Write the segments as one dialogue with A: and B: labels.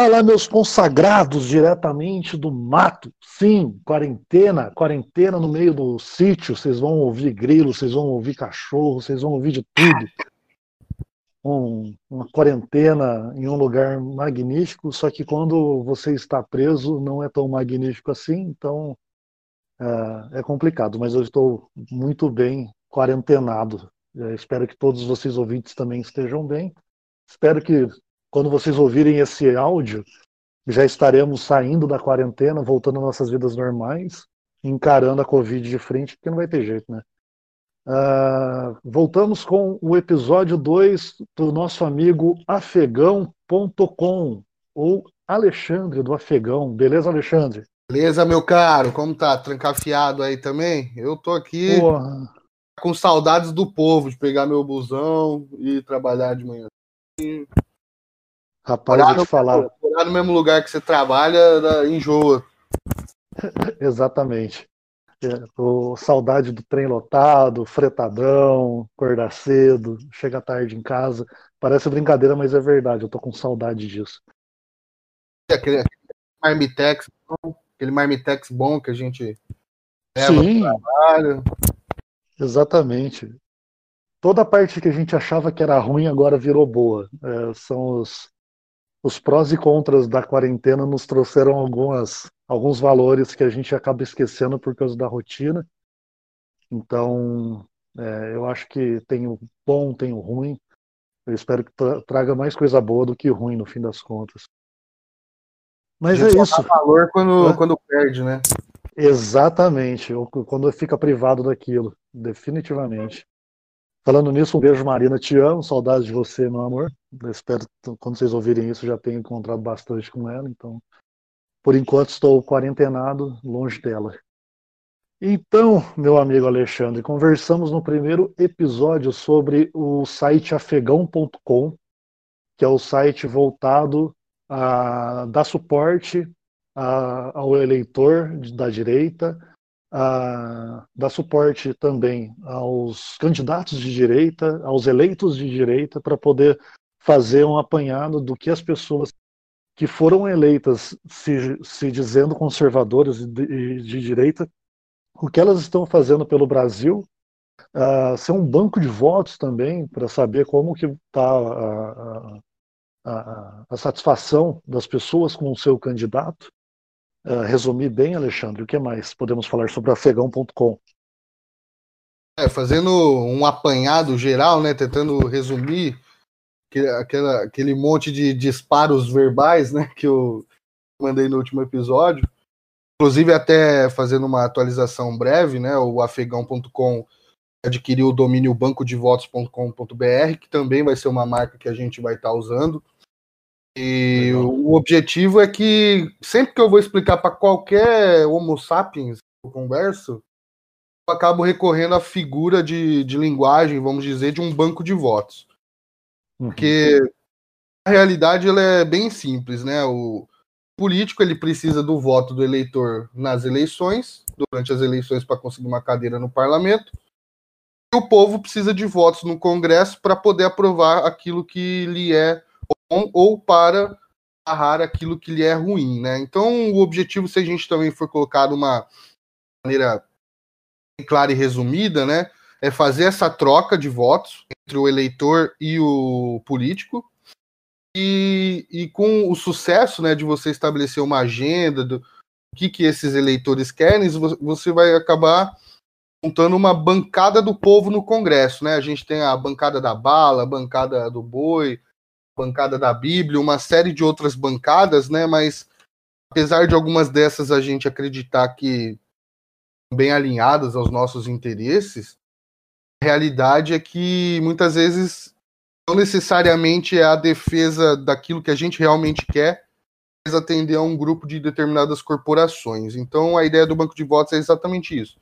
A: Fala, meus consagrados, diretamente do mato. Sim, quarentena, quarentena no meio do sítio. Vocês vão ouvir grilo, vocês vão ouvir cachorro, vocês vão ouvir de tudo. Um, uma quarentena em um lugar magnífico, só que quando você está preso não é tão magnífico assim, então é, é complicado. Mas eu estou muito bem quarentenado. Eu espero que todos vocês ouvintes também estejam bem. Espero que quando vocês ouvirem esse áudio, já estaremos saindo da quarentena, voltando às nossas vidas normais, encarando a Covid de frente, porque não vai ter jeito, né? Uh, voltamos com o episódio 2 do nosso amigo afegão.com, ou Alexandre do Afegão. Beleza, Alexandre?
B: Beleza, meu caro. Como tá? Trancafiado aí também? Eu tô aqui Porra. com saudades do povo, de pegar meu busão e trabalhar de manhã.
A: Rapaz, te falar.
B: No mesmo lugar que você trabalha, enjoa.
A: Exatamente. É, tô saudade do trem lotado, fretadão, acordar cedo, chega tarde em casa. Parece brincadeira, mas é verdade. Eu tô com saudade disso.
B: Aquele, aquele marmitex, aquele marmitex bom que a gente
A: leva Sim. trabalho. Exatamente. Toda a parte que a gente achava que era ruim agora virou boa. É, são os, os prós e contras da quarentena nos trouxeram algumas, alguns valores que a gente acaba esquecendo por causa da rotina. Então, é, eu acho que tem o bom, tem o ruim. Eu espero que traga mais coisa boa do que ruim no fim das contas.
B: Mas é isso. valor quando, é. quando perde, né?
A: Exatamente. Quando fica privado daquilo, definitivamente. Falando nisso, um beijo, Marina. Te amo, saudades de você, meu amor. Espero que quando vocês ouvirem isso já tenham encontrado bastante com ela. Então, por enquanto, estou quarentenado, longe dela. Então, meu amigo Alexandre, conversamos no primeiro episódio sobre o site afegão.com, que é o site voltado a dar suporte a, ao eleitor da direita a dar suporte também aos candidatos de direita, aos eleitos de direita, para poder fazer um apanhado do que as pessoas que foram eleitas se, se dizendo conservadoras de, de direita, o que elas estão fazendo pelo Brasil, uh, ser um banco de votos também, para saber como que está a, a, a, a satisfação das pessoas com o seu candidato, uh, resumir bem, Alexandre, o que mais podemos falar sobre afegão.com?
B: É, fazendo um apanhado geral, né, tentando resumir que, aquela, aquele monte de disparos verbais né, que eu mandei no último episódio. Inclusive, até fazendo uma atualização breve, né, o afegão.com adquiriu o domínio bancodevotos.com.br, que também vai ser uma marca que a gente vai estar usando. E Legal. o objetivo é que sempre que eu vou explicar para qualquer Homo sapiens que eu converso, eu acabo recorrendo à figura de, de linguagem, vamos dizer, de um banco de votos. Uhum. Porque a realidade ela é bem simples, né? O político ele precisa do voto do eleitor nas eleições, durante as eleições para conseguir uma cadeira no parlamento. E o povo precisa de votos no Congresso para poder aprovar aquilo que lhe é bom ou para barrar aquilo que lhe é ruim, né? Então, o objetivo, se a gente também for colocar de uma maneira clara e resumida, né, é fazer essa troca de votos entre o eleitor e o político. E, e com o sucesso, né, de você estabelecer uma agenda do que que esses eleitores querem, você vai acabar montando uma bancada do povo no Congresso, né? A gente tem a bancada da bala, a bancada do boi, bancada da Bíblia, uma série de outras bancadas, né? Mas apesar de algumas dessas a gente acreditar que bem alinhadas aos nossos interesses, a realidade é que muitas vezes não necessariamente é a defesa daquilo que a gente realmente quer, mas atender a um grupo de determinadas corporações. Então a ideia do banco de votos é exatamente isso.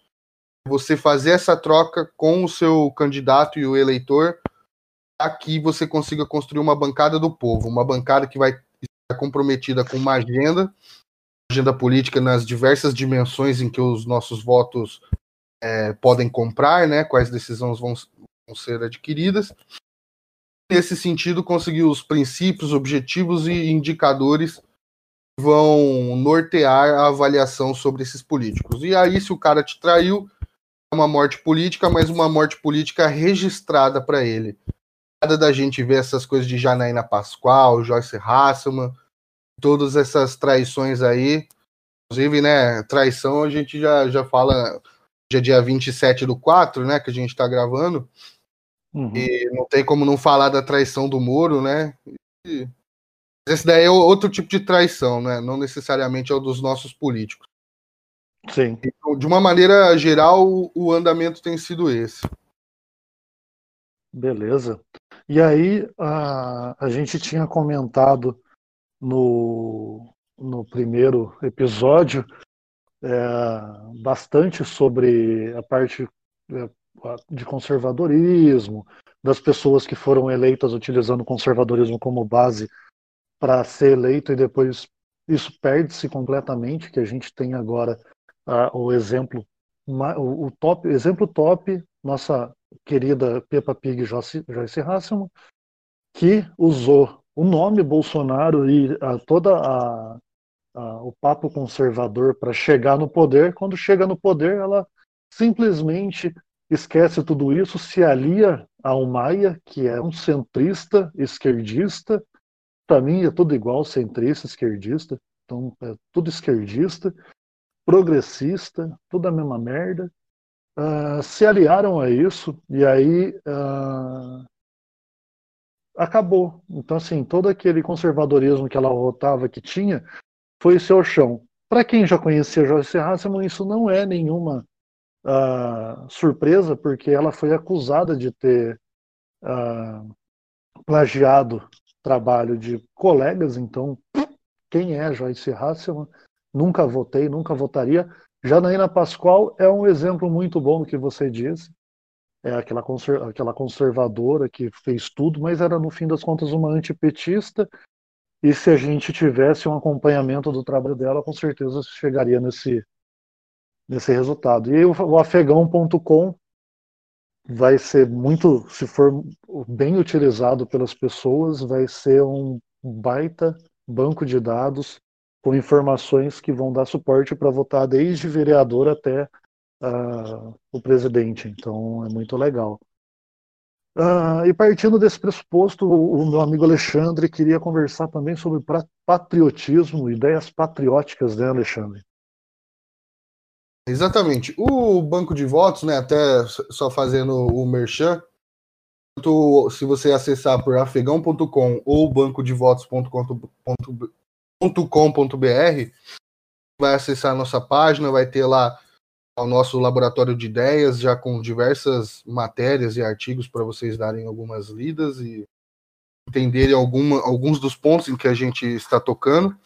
B: Você fazer essa troca com o seu candidato e o eleitor aqui você consiga construir uma bancada do povo, uma bancada que vai estar comprometida com uma agenda, agenda política nas diversas dimensões em que os nossos votos é, podem comprar, né? Quais decisões vão, vão ser adquiridas. Nesse sentido, conseguir os princípios, objetivos e indicadores vão nortear a avaliação sobre esses políticos. E aí, se o cara te traiu, é uma morte política, mas uma morte política registrada para ele. Nada da gente ver essas coisas de Janaína Pascoal, Joyce Hasselman, todas essas traições aí. Inclusive, né, traição a gente já, já fala, é dia 27 do 4, né, que a gente está gravando. Uhum. E não tem como não falar da traição do Moro, né? E esse daí é outro tipo de traição, né? Não necessariamente é o dos nossos políticos.
A: Sim.
B: De uma maneira geral, o andamento tem sido esse.
A: Beleza. E aí, a, a gente tinha comentado no, no primeiro episódio é, bastante sobre a parte é, de conservadorismo, das pessoas que foram eleitas utilizando o conservadorismo como base para ser eleito e depois isso perde-se completamente, que a gente tem agora o exemplo, o, top, exemplo top, nossa querida Peppa Pig Joyce, Joyce Hasselman, que usou o nome Bolsonaro e uh, toda a, a, o papo conservador para chegar no poder. Quando chega no poder, ela simplesmente esquece tudo isso, se alia ao Maia, que é um centrista esquerdista, para mim é tudo igual, centrista, esquerdista. Então é tudo esquerdista, progressista, tudo a mesma merda. Uh, se aliaram a isso e aí uh, acabou. Então, assim, todo aquele conservadorismo que ela votava que tinha foi seu chão. Para quem já conhecia Joyce Hasselman, isso não é nenhuma uh, surpresa, porque ela foi acusada de ter plagiado trabalho de colegas, então quem é Joyce Hasselman? Nunca votei, nunca votaria. Janaína Pascoal é um exemplo muito bom do que você disse. É aquela, aquela conservadora que fez tudo, mas era no fim das contas uma antipetista. E se a gente tivesse um acompanhamento do trabalho dela, com certeza chegaria nesse, nesse resultado. E o afegão.com vai ser muito, se for bem utilizado pelas pessoas, vai ser um baita banco de dados com informações que vão dar suporte para votar desde vereador até uh, o presidente. Então é muito legal. Uh, e partindo desse pressuposto, o, o meu amigo Alexandre queria conversar também sobre patriotismo, ideias patrióticas, né, Alexandre?
B: Exatamente. O banco de votos, né, até só fazendo o merchan, se você acessar por afegão.com ou bancodevotos.com.br, vai acessar a nossa página, vai ter lá o nosso laboratório de ideias, já com diversas matérias e artigos para vocês darem algumas lidas e entenderem alguma, alguns dos pontos em que a gente está tocando.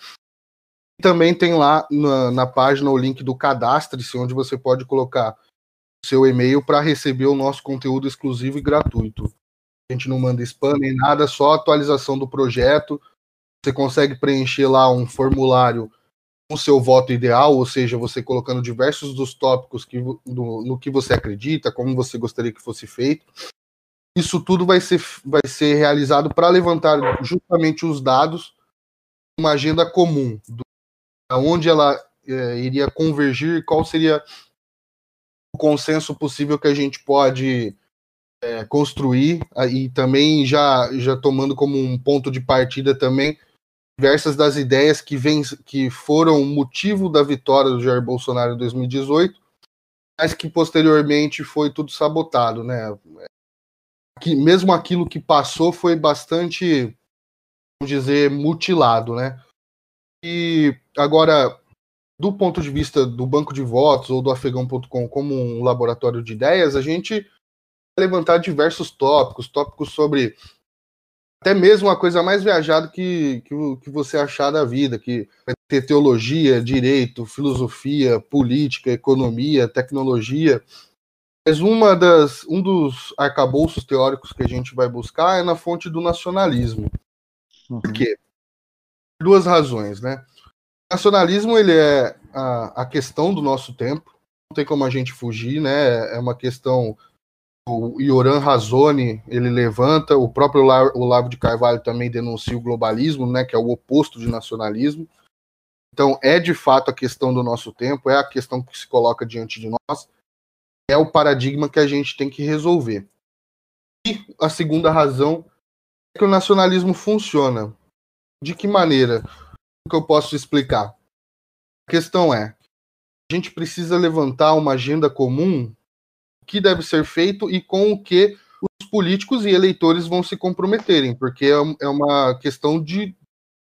B: Também tem lá na, na página o link do Cadastre-se, onde você pode colocar seu e-mail para receber o nosso conteúdo exclusivo e gratuito. A gente não manda spam nem nada, só atualização do projeto. Você consegue preencher lá um formulário com seu voto ideal, ou seja, você colocando diversos dos tópicos que, do, no que você acredita, como você gostaria que fosse feito. Isso tudo vai ser, vai ser realizado para levantar justamente os dados uma agenda comum do aonde ela é, iria convergir, qual seria o consenso possível que a gente pode é, construir e também já, já tomando como um ponto de partida também diversas das ideias que, vem, que foram motivo da vitória do Jair Bolsonaro em 2018, mas que posteriormente foi tudo sabotado, né? Que, mesmo aquilo que passou foi bastante, vamos dizer, mutilado, né? E agora, do ponto de vista do banco de votos ou do afegão.com como um laboratório de ideias, a gente vai levantar diversos tópicos, tópicos sobre até mesmo a coisa mais viajada que, que, que você achar da vida, que vai ter teologia, direito, filosofia, política, economia, tecnologia. Mas uma das, um dos arcabouços teóricos que a gente vai buscar é na fonte do nacionalismo. Uhum. Por quê? duas razões, né? O nacionalismo ele é a, a questão do nosso tempo, não tem como a gente fugir, né? É uma questão o Ioran Razoni ele levanta, o próprio Olavo de Carvalho também denuncia o globalismo, né, que é o oposto de nacionalismo. Então, é de fato a questão do nosso tempo, é a questão que se coloca diante de nós, é o paradigma que a gente tem que resolver. E a segunda razão é que o nacionalismo funciona. De que maneira? O que eu posso explicar? A questão é: a gente precisa levantar uma agenda comum, o que deve ser feito e com o que os políticos e eleitores vão se comprometerem, porque é, é uma questão de,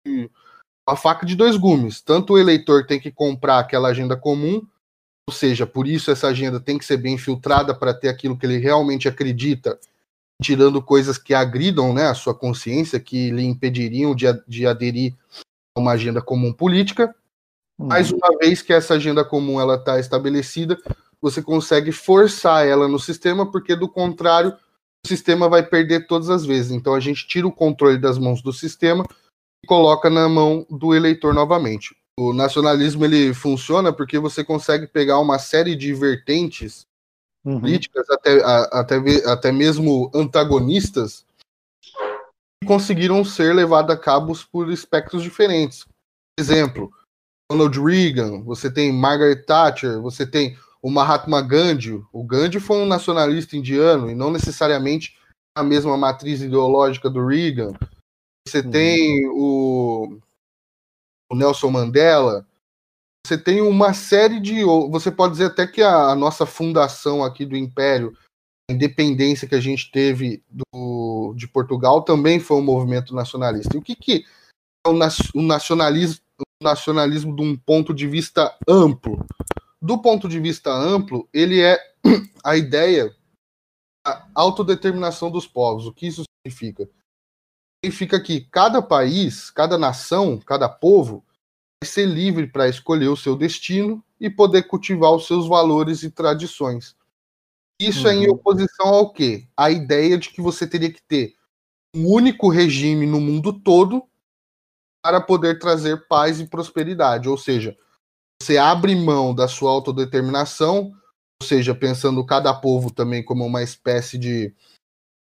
B: de uma faca de dois gumes. Tanto o eleitor tem que comprar aquela agenda comum, ou seja, por isso essa agenda tem que ser bem filtrada para ter aquilo que ele realmente acredita, tirando coisas que agridam né, a sua consciência, que lhe impediriam de, de aderir a uma agenda comum política. Uhum. Mas uma vez que essa agenda comum ela está estabelecida, você consegue forçar ela no sistema, porque do contrário, o sistema vai perder todas as vezes. Então a gente tira o controle das mãos do sistema e coloca na mão do eleitor novamente. O nacionalismo ele funciona porque você consegue pegar uma série de vertentes uhum. políticas, até, até, até mesmo antagonistas, que conseguiram ser levadas a cabo por espectros diferentes. Exemplo, Ronald Reagan, você tem Margaret Thatcher, você tem o Mahatma Gandhi. O Gandhi foi um nacionalista indiano e não necessariamente a mesma matriz ideológica do Reagan. Você uhum. tem o, o, Nelson Mandela. Você tem uma série de. Você pode dizer até que a, a nossa fundação aqui do Império, a independência que a gente teve do, de Portugal, também foi um movimento nacionalista. E o que, que é o, nacionalismo, o nacionalismo de um ponto de vista amplo? Do ponto de vista amplo, ele é a ideia da autodeterminação dos povos. O que isso significa? Significa que cada país, cada nação, cada povo vai ser livre para escolher o seu destino e poder cultivar os seus valores e tradições. Isso uhum. é em uhum. oposição ao quê? A ideia de que você teria que ter um único regime no mundo todo para poder trazer paz e prosperidade. Ou seja, você abre mão da sua autodeterminação, ou seja, pensando cada povo também como uma espécie de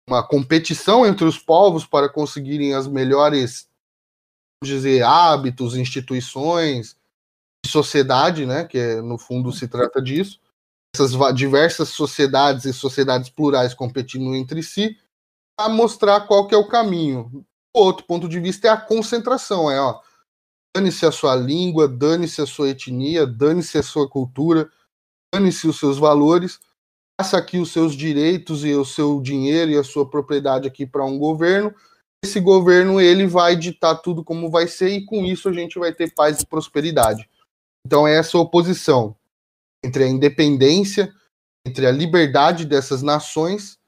B: uma competição entre os povos para conseguirem as melhores dizer hábitos, instituições, sociedade, né, que é, no fundo se trata disso. Essas diversas sociedades e sociedades plurais competindo entre si, a mostrar qual que é o caminho. Outro ponto de vista é a concentração, é ó, dane-se a sua língua, dane-se a sua etnia, dane-se a sua cultura, dane-se os seus valores, passa aqui os seus direitos e o seu dinheiro e a sua propriedade aqui para um governo. Esse governo ele vai ditar tudo como vai ser e com isso a gente vai ter paz e prosperidade. Então é essa oposição entre a independência, entre a liberdade dessas nações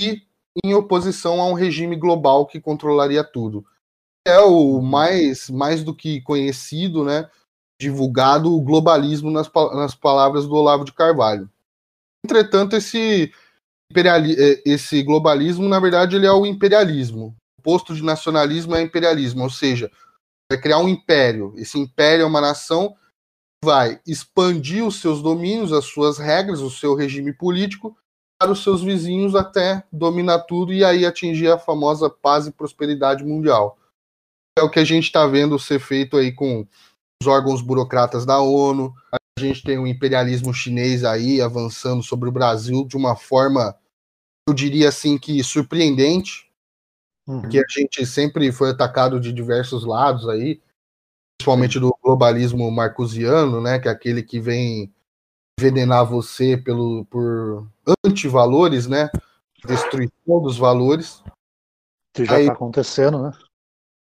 B: e em oposição a um regime global que controlaria tudo é o mais, mais do que conhecido, né, divulgado o globalismo nas, nas palavras do Olavo de Carvalho. Entretanto, esse, é, esse globalismo, na verdade, ele é o imperialismo. O posto de nacionalismo é imperialismo, ou seja, vai criar um império. Esse império é uma nação que vai expandir os seus domínios, as suas regras, o seu regime político para os seus vizinhos até dominar tudo e aí atingir a famosa paz e prosperidade mundial é o que a gente está vendo ser feito aí com os órgãos burocratas da ONU. A gente tem o imperialismo chinês aí avançando sobre o Brasil de uma forma, eu diria assim, que surpreendente, uhum. porque a gente sempre foi atacado de diversos lados aí, principalmente do globalismo marcusiano, né, que é aquele que vem envenenar você pelo, por antivalores, né, destruição dos valores.
A: Que já está acontecendo, né?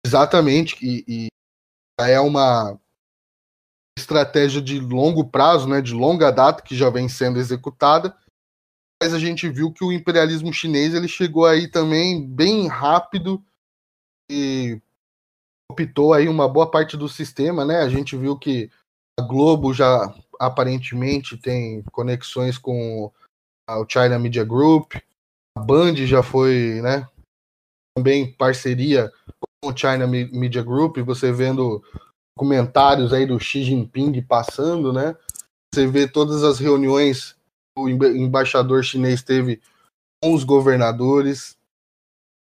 B: Exatamente, e, e é uma estratégia de longo prazo, né, de longa data que já vem sendo executada. Mas a gente viu que o imperialismo chinês ele chegou aí também bem rápido e optou aí uma boa parte do sistema, né? A gente viu que a Globo já aparentemente tem conexões com o China Media Group, a Band já foi, né, também parceria o China Media Group, você vendo comentários aí do Xi Jinping passando, né? Você vê todas as reuniões que o embaixador chinês teve com os governadores,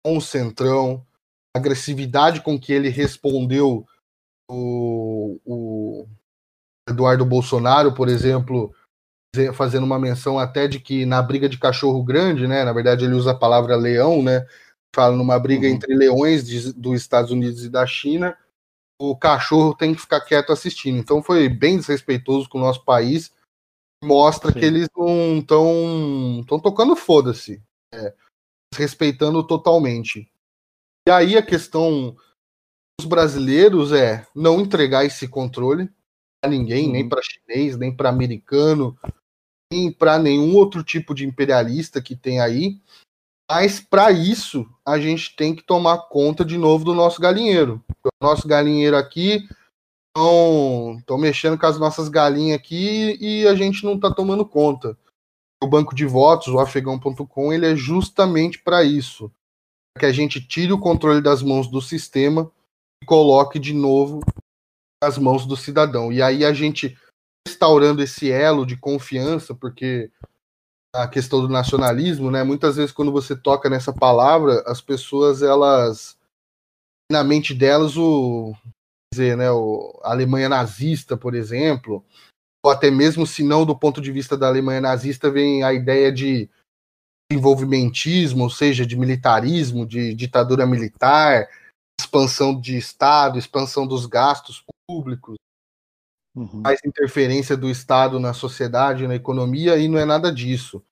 B: com o Centrão, a agressividade com que ele respondeu o, o Eduardo Bolsonaro, por exemplo, fazendo uma menção até de que na briga de cachorro grande, né? Na verdade, ele usa a palavra leão, né? Fala numa briga uhum. entre leões de, dos Estados Unidos e da China, o cachorro tem que ficar quieto assistindo. Então foi bem desrespeitoso com o nosso país. Mostra Sim. que eles não estão estão tocando foda-se, é, respeitando totalmente. E aí a questão dos brasileiros é não entregar esse controle a ninguém, uhum. nem para chinês, nem para americano, nem para nenhum outro tipo de imperialista que tem aí. Mas para isso a gente tem que tomar conta de novo do nosso galinheiro. O nosso galinheiro aqui estão mexendo com as nossas galinhas aqui e a gente não está tomando conta. O banco de votos, o afegão.com, ele é justamente para isso. Que a gente tire o controle das mãos do sistema e coloque de novo nas mãos do cidadão. E aí a gente restaurando esse elo de confiança, porque a questão do nacionalismo, né? Muitas vezes quando você toca nessa palavra, as pessoas elas na mente delas o dizer, né, o, a Alemanha nazista, por exemplo, ou até mesmo se não do ponto de vista da Alemanha nazista vem a ideia de envolvimentismo, ou seja, de militarismo, de ditadura militar, expansão de Estado, expansão dos gastos públicos, uhum. interferência do Estado na sociedade, na economia, e não é nada disso.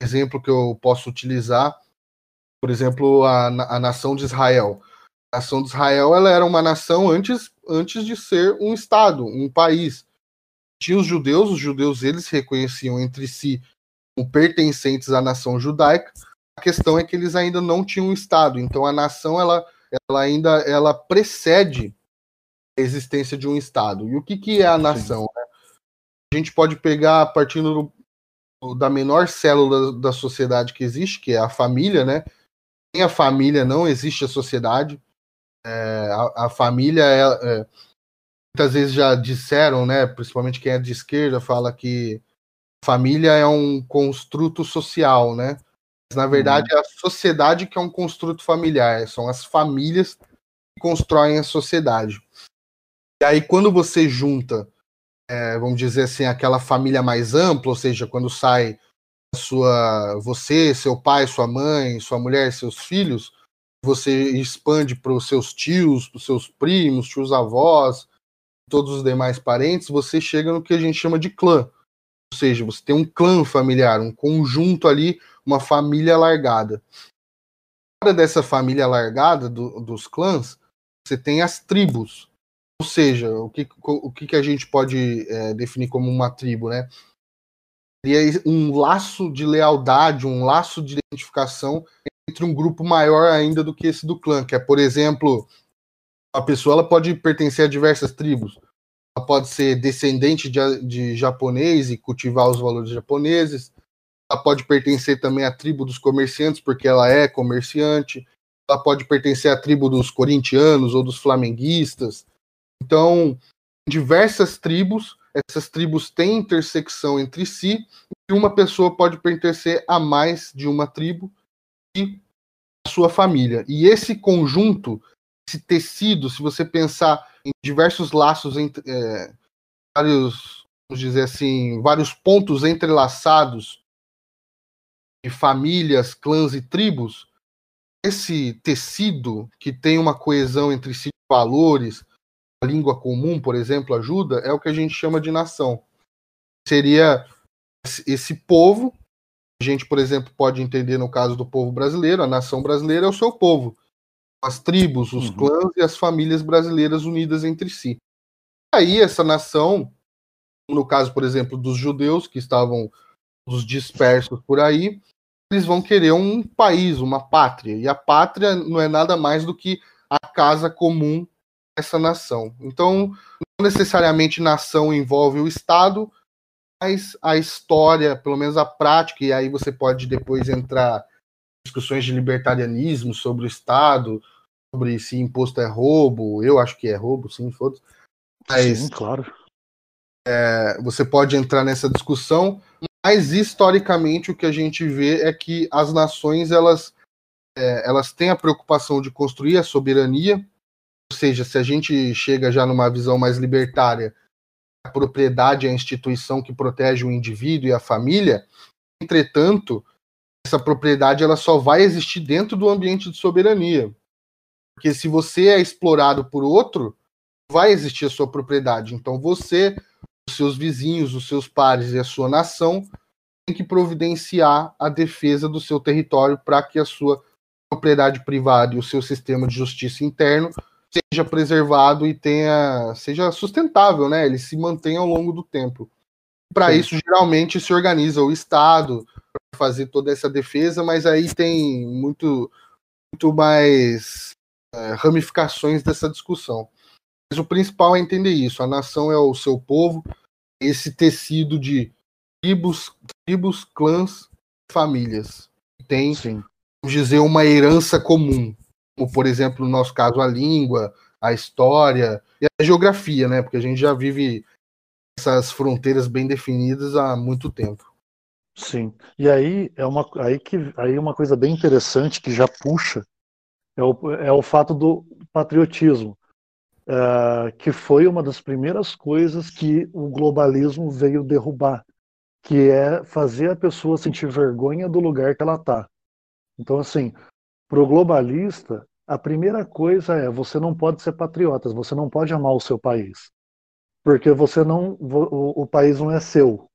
B: Exemplo que eu posso utilizar, por exemplo, a, a nação de Israel. A nação de Israel ela era uma nação antes, antes de ser um Estado, um país. Tinha os judeus, os judeus eles reconheciam entre si como pertencentes à nação judaica. A questão é que eles ainda não tinham um Estado, então a nação ela, ela ainda ela precede existência de um Estado. E o que, que é a nação? Né? A gente pode pegar a partir do, da menor célula da sociedade que existe, que é a família, né? Sem a família não existe a sociedade. É, a, a, família é, é, muitas vezes já disseram, né? Principalmente quem é de esquerda fala que família é um construto social, né? Mas, na verdade, uhum. é a sociedade que é um construto familiar. São as famílias que constroem a sociedade. E aí, quando você junta, é, vamos dizer assim, aquela família mais ampla, ou seja, quando sai sua você, seu pai, sua mãe, sua mulher, seus filhos, você expande para os seus tios, para os seus primos, tios avós, todos os demais parentes, você chega no que a gente chama de clã. Ou seja, você tem um clã familiar, um conjunto ali, uma família largada. Fora dessa família largada do, dos clãs, você tem as tribos. Ou seja, o que, o que a gente pode é, definir como uma tribo, né? Seria um laço de lealdade, um laço de identificação entre um grupo maior ainda do que esse do clã, que é, por exemplo, a pessoa ela pode pertencer a diversas tribos. Ela pode ser descendente de, de japonês e cultivar os valores japoneses. Ela pode pertencer também à tribo dos comerciantes, porque ela é comerciante. Ela pode pertencer à tribo dos corintianos ou dos flamenguistas. Então, diversas tribos, essas tribos têm intersecção entre si, e uma pessoa pode pertencer a mais de uma tribo e a sua família. E esse conjunto, esse tecido, se você pensar em diversos laços entre é, vários, vamos dizer assim, vários pontos entrelaçados de famílias, clãs e tribos, esse tecido que tem uma coesão entre si de valores, língua comum, por exemplo, ajuda, é o que a gente chama de nação. Seria esse povo, a gente, por exemplo, pode entender no caso do povo brasileiro, a nação brasileira é o seu povo. As tribos, os uhum. clãs e as famílias brasileiras unidas entre si. Aí essa nação, no caso, por exemplo, dos judeus que estavam os dispersos por aí, eles vão querer um país, uma pátria. E a pátria não é nada mais do que a casa comum essa nação. Então, não necessariamente nação envolve o Estado, mas a história, pelo menos a prática, e aí você pode depois entrar em discussões de libertarianismo sobre o Estado, sobre se imposto é roubo, eu acho que é roubo, sim, foda
A: Mas, sim, claro.
B: É, você pode entrar nessa discussão, mas historicamente o que a gente vê é que as nações elas, é, elas têm a preocupação de construir a soberania seja, se a gente chega já numa visão mais libertária, a propriedade é a instituição que protege o indivíduo e a família, entretanto, essa propriedade ela só vai existir dentro do ambiente de soberania. Porque se você é explorado por outro, vai existir a sua propriedade. Então você, os seus vizinhos, os seus pares e a sua nação tem que providenciar a defesa do seu território para que a sua propriedade privada e o seu sistema de justiça interno seja preservado e tenha seja sustentável, né? Ele se mantenha ao longo do tempo. Para isso, geralmente se organiza o Estado para fazer toda essa defesa, mas aí tem muito muito mais é, ramificações dessa discussão. Mas o principal é entender isso. A nação é o seu povo, esse tecido de tribos, tribos, clãs, famílias. Tem, Sim. vamos dizer, uma herança comum, como por exemplo, no nosso caso, a língua, a história e a geografia, né? Porque a gente já vive essas fronteiras bem definidas há muito tempo.
A: Sim. E aí é uma aí que aí uma coisa bem interessante que já puxa é o, é o fato do patriotismo, é, que foi uma das primeiras coisas que o globalismo veio derrubar que é fazer a pessoa sentir vergonha do lugar que ela está. Então, assim, para o globalista, a primeira coisa é você não pode ser patriota, você não pode amar o seu país, porque você não, o, o país não é seu.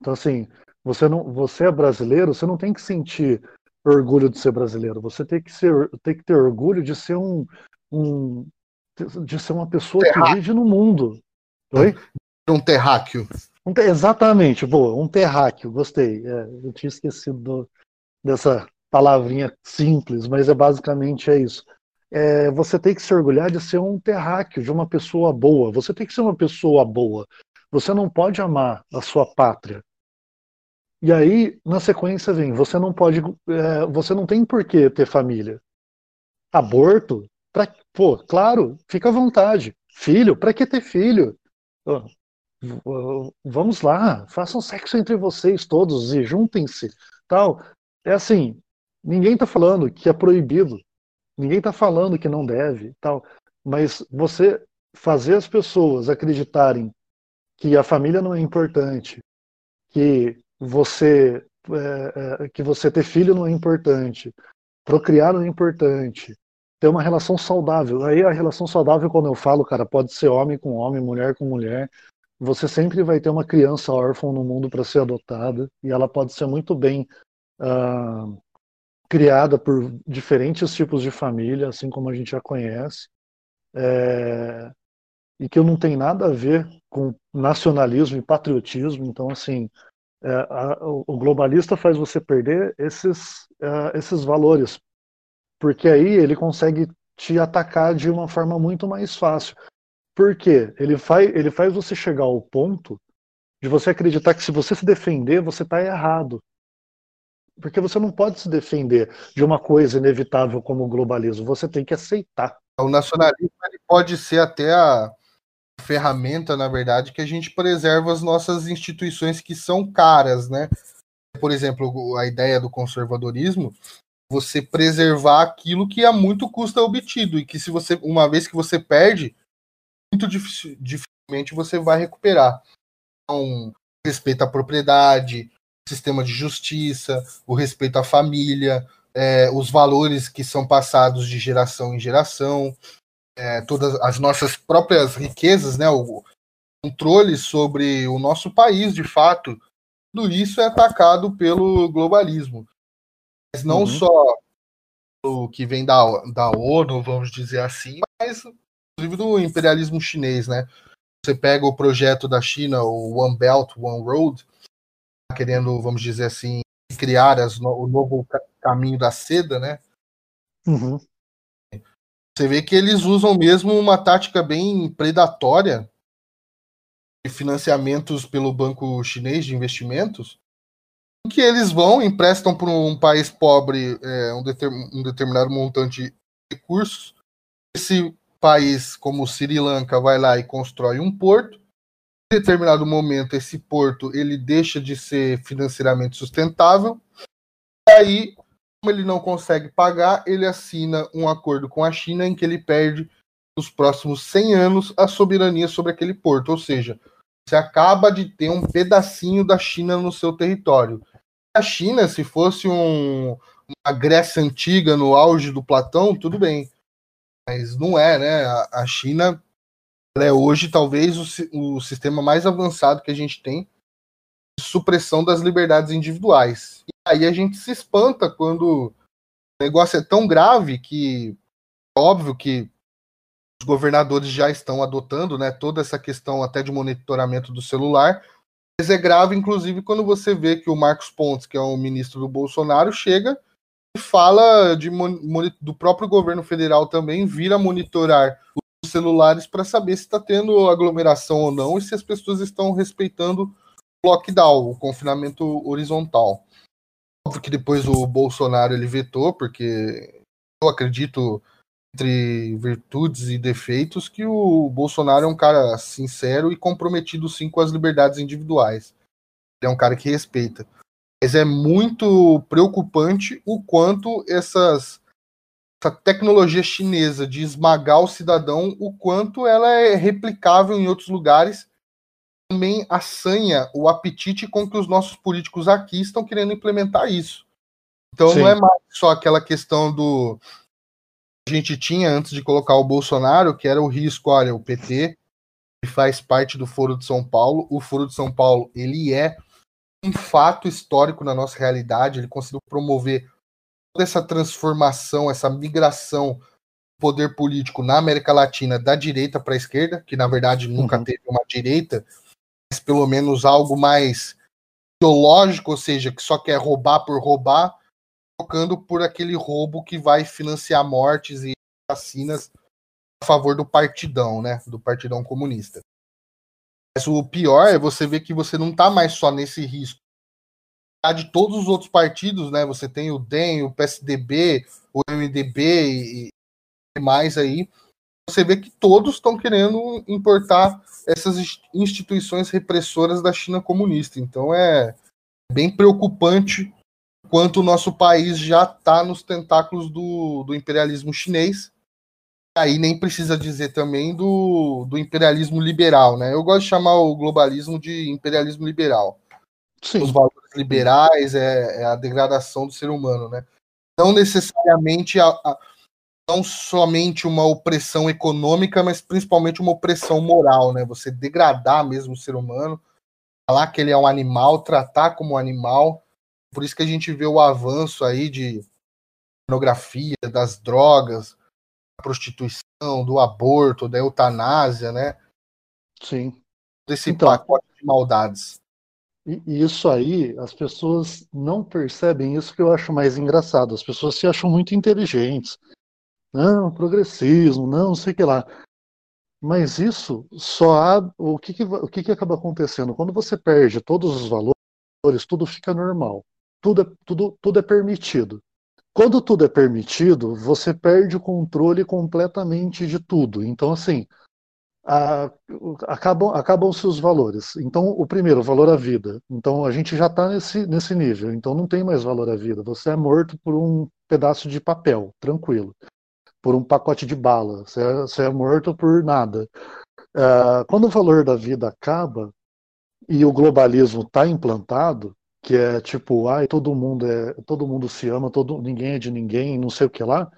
A: Então, assim, você não, você é brasileiro, você não tem que sentir orgulho de ser brasileiro, você tem que ser, tem que ter orgulho de ser um, um de ser uma pessoa que vive no mundo.
B: Oi? Um terráqueo.
A: Um, exatamente, boa, um terráqueo, gostei. É, eu tinha esquecido do, dessa palavrinha simples, mas é basicamente é isso. É, você tem que se orgulhar de ser um terráqueo, de uma pessoa boa. Você tem que ser uma pessoa boa. Você não pode amar a sua pátria. E aí, na sequência, vem: você não pode, é, você não tem por que ter família. Aborto? Pra, pô, claro, fica à vontade. Filho? Para que ter filho? vamos lá, façam sexo entre vocês todos e juntem-se, tal. É assim, ninguém está falando que é proibido, ninguém está falando que não deve, tal. Mas você fazer as pessoas acreditarem que a família não é importante, que você é, é, que você ter filho não é importante, procriar não é importante, ter uma relação saudável. Aí a relação saudável, quando eu falo, cara, pode ser homem com homem, mulher com mulher, você sempre vai ter uma criança órfã no mundo para ser adotada e ela pode ser muito bem uh, criada por diferentes tipos de família, assim como a gente já conhece, é, e que não tem nada a ver com nacionalismo e patriotismo. Então, assim, é, a, o globalista faz você perder esses, uh, esses valores, porque aí ele consegue te atacar de uma forma muito mais fácil. Por quê? Ele faz, ele faz você chegar ao ponto de você acreditar que se você se defender, você está errado. Porque você não pode se defender de uma coisa inevitável como o globalismo. Você tem que aceitar.
B: O nacionalismo pode ser até a ferramenta, na verdade, que a gente preserva as nossas instituições que são caras, né? Por exemplo, a ideia do conservadorismo, você preservar aquilo que a muito custa obtido e que se você uma vez que você perde, muito dificilmente você vai recuperar. Então, respeito à propriedade, sistema de justiça, o respeito à família, é, os valores que são passados de geração em geração, é, todas as nossas próprias riquezas, né, o controle sobre o nosso país, de fato, tudo isso é atacado pelo globalismo. Mas não uhum. só o que vem da, da ONU, vamos dizer assim, mas inclusive do imperialismo chinês, né? Você pega o projeto da China, o One Belt, One Road, querendo, vamos dizer assim, criar as, o novo caminho da seda, né?
A: Uhum.
B: Você vê que eles usam mesmo uma tática bem predatória de financiamentos pelo banco chinês de investimentos, que eles vão emprestam para um país pobre é, um, um determinado montante de recursos. Esse país como Sri Lanka vai lá e constrói um porto. Em determinado momento, esse porto ele deixa de ser financeiramente sustentável. E aí, como ele não consegue pagar, ele assina um acordo com a China em que ele perde nos próximos 100 anos a soberania sobre aquele porto, ou seja, você acaba de ter um pedacinho da China no seu território. A China, se fosse um, uma Grécia antiga no auge do Platão, tudo bem, mas não é, né? A, a China é hoje talvez o, o sistema mais avançado que a gente tem de supressão das liberdades individuais. E aí a gente se espanta quando o negócio é tão grave que é óbvio que os governadores já estão adotando, né, toda essa questão até de monitoramento do celular. Mas é grave, inclusive, quando você vê que o Marcos Pontes, que é o ministro do Bolsonaro, chega e fala de, do próprio governo federal também, vira monitorar os celulares para saber se está tendo aglomeração ou não e se as pessoas estão respeitando o lockdown, o confinamento horizontal. Óbvio que depois o Bolsonaro ele vetou, porque eu acredito entre virtudes e defeitos que o Bolsonaro é um cara sincero e comprometido sim com as liberdades individuais. Ele é um cara que respeita. Mas é muito preocupante o quanto essas essa tecnologia chinesa de esmagar o cidadão, o quanto ela é replicável em outros lugares, também assanha o apetite com que os nossos políticos aqui estão querendo implementar isso. Então Sim. não é mais só aquela questão do a gente tinha antes de colocar o Bolsonaro, que era o risco, olha, o PT faz parte do Foro de São Paulo. O Foro de São Paulo, ele é um fato histórico na nossa realidade, ele conseguiu promover essa transformação, essa migração do poder político na América Latina da direita para a esquerda, que na verdade nunca uhum. teve uma direita, mas pelo menos algo mais ideológico, ou seja, que só quer roubar por roubar, trocando por aquele roubo que vai financiar mortes e vacinas a favor do partidão, né? Do partidão comunista. Mas o pior é você ver que você não está mais só nesse risco. De todos os outros partidos, né? Você tem o DEM, o PSDB, o MDB e mais aí. Você vê que todos estão querendo importar essas instituições repressoras da China comunista. Então é bem preocupante quanto o nosso país já está nos tentáculos do, do imperialismo chinês. Aí nem precisa dizer também do, do imperialismo liberal, né? Eu gosto de chamar o globalismo de imperialismo liberal. Sim. Os valores liberais é, é, a degradação do ser humano, né? Não necessariamente a, a, não somente uma opressão econômica, mas principalmente uma opressão moral, né? Você degradar mesmo o ser humano, falar que ele é um animal, tratar como um animal, por isso que a gente vê o avanço aí de pornografia, das drogas, da prostituição, do aborto, da eutanásia, né?
A: Sim.
B: Desse então, pacote de maldades.
A: E isso aí, as pessoas não percebem isso que eu acho mais engraçado. As pessoas se acham muito inteligentes. Não, progressismo, não, sei que lá. Mas isso só há. O que, que, o que, que acaba acontecendo? Quando você perde todos os valores, tudo fica normal tudo, é, tudo, tudo é permitido. Quando tudo é permitido, você perde o controle completamente de tudo. Então, assim, a, acabam, acabam-se os valores. Então, o primeiro, o valor à vida. Então, a gente já está nesse, nesse nível. Então, não tem mais valor à vida. Você é morto por um pedaço de papel, tranquilo. Por um pacote de bala. Você é, você é morto por nada. Uh, quando o valor da vida acaba e o globalismo está implantado, que é tipo, ai, todo mundo é, todo mundo se ama, todo ninguém é de ninguém, não sei o que lá.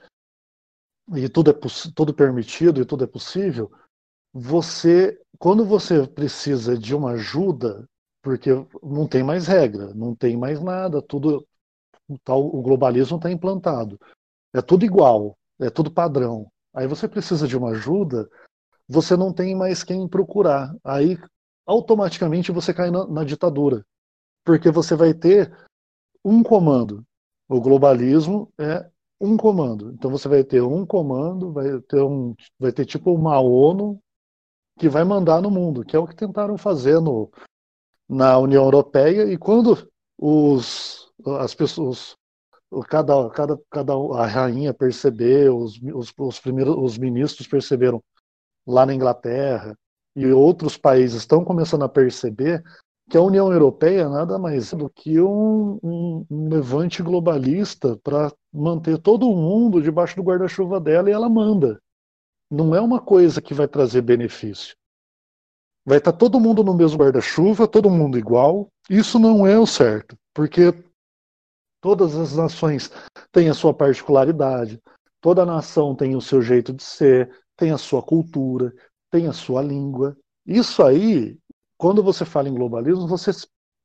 A: E tudo é tudo permitido e tudo é possível. Você, quando você precisa de uma ajuda, porque não tem mais regra, não tem mais nada, tudo tal, o globalismo está implantado. É tudo igual, é tudo padrão. Aí você precisa de uma ajuda, você não tem mais quem procurar. Aí automaticamente você cai na, na ditadura porque você vai ter um comando. O globalismo é um comando. Então você vai ter um comando, vai ter um, vai ter tipo uma ONU que vai mandar no mundo, que é o que tentaram fazer no, na União Europeia. E quando os as pessoas cada, cada, cada a rainha percebeu, os, os, os primeiros os ministros perceberam lá na Inglaterra e outros países estão começando a perceber que a União Europeia nada mais é do que um, um, um levante globalista para manter todo mundo debaixo do guarda-chuva dela e ela manda. Não é uma coisa que vai trazer benefício. Vai estar todo mundo no mesmo guarda-chuva, todo mundo igual. Isso não é o certo, porque todas as nações têm a sua particularidade, toda nação tem o seu jeito de ser, tem a sua cultura, tem a sua língua. Isso aí, quando você fala em globalismo, você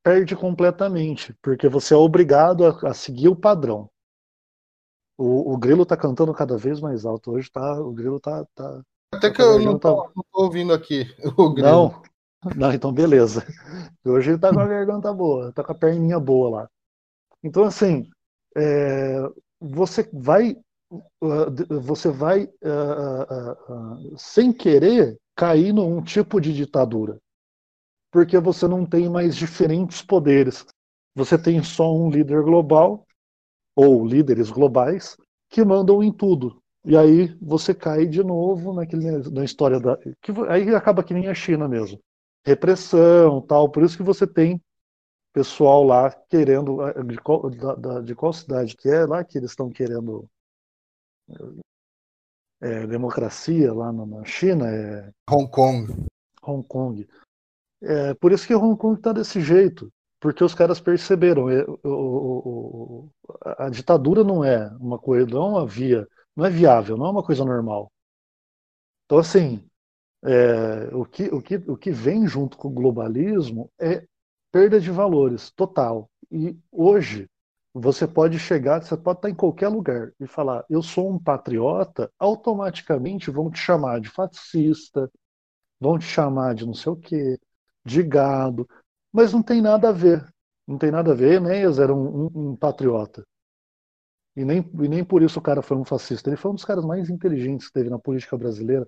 A: perde completamente, porque você é obrigado a, a seguir o padrão. O, o grilo está cantando cada vez mais alto. Hoje tá, o grilo tá. tá
B: Até que eu não tô, não tô, ouvindo aqui o grilo.
A: Não, não, então beleza. Hoje ele tá com a garganta boa, tá com a perninha boa lá. Então, assim, é, você vai. Você vai, uh, uh, uh, sem querer, cair num tipo de ditadura. Porque você não tem mais diferentes poderes. Você tem só um líder global ou líderes globais que mandam em tudo. E aí você cai de novo naquele, na história da. Que, aí acaba que nem a China mesmo. Repressão, tal. Por isso que você tem pessoal lá querendo. De qual, da, de qual cidade que é lá que eles estão querendo é, democracia lá na China? É...
B: Hong Kong.
A: Hong Kong. É, por isso que Hong Kong está desse jeito porque os caras perceberam, o, a ditadura não é uma coisa, não é uma via, não é viável, não é uma coisa normal. Então, assim, é, o, que, o, que, o que vem junto com o globalismo é perda de valores total. E hoje, você pode chegar, você pode estar em qualquer lugar e falar, eu sou um patriota, automaticamente vão te chamar de fascista, vão te chamar de não sei o quê, de gado, mas não tem nada a ver. Não tem nada a ver. Enéas era um, um, um patriota. E nem, e nem por isso o cara foi um fascista. Ele foi um dos caras mais inteligentes que teve na política brasileira.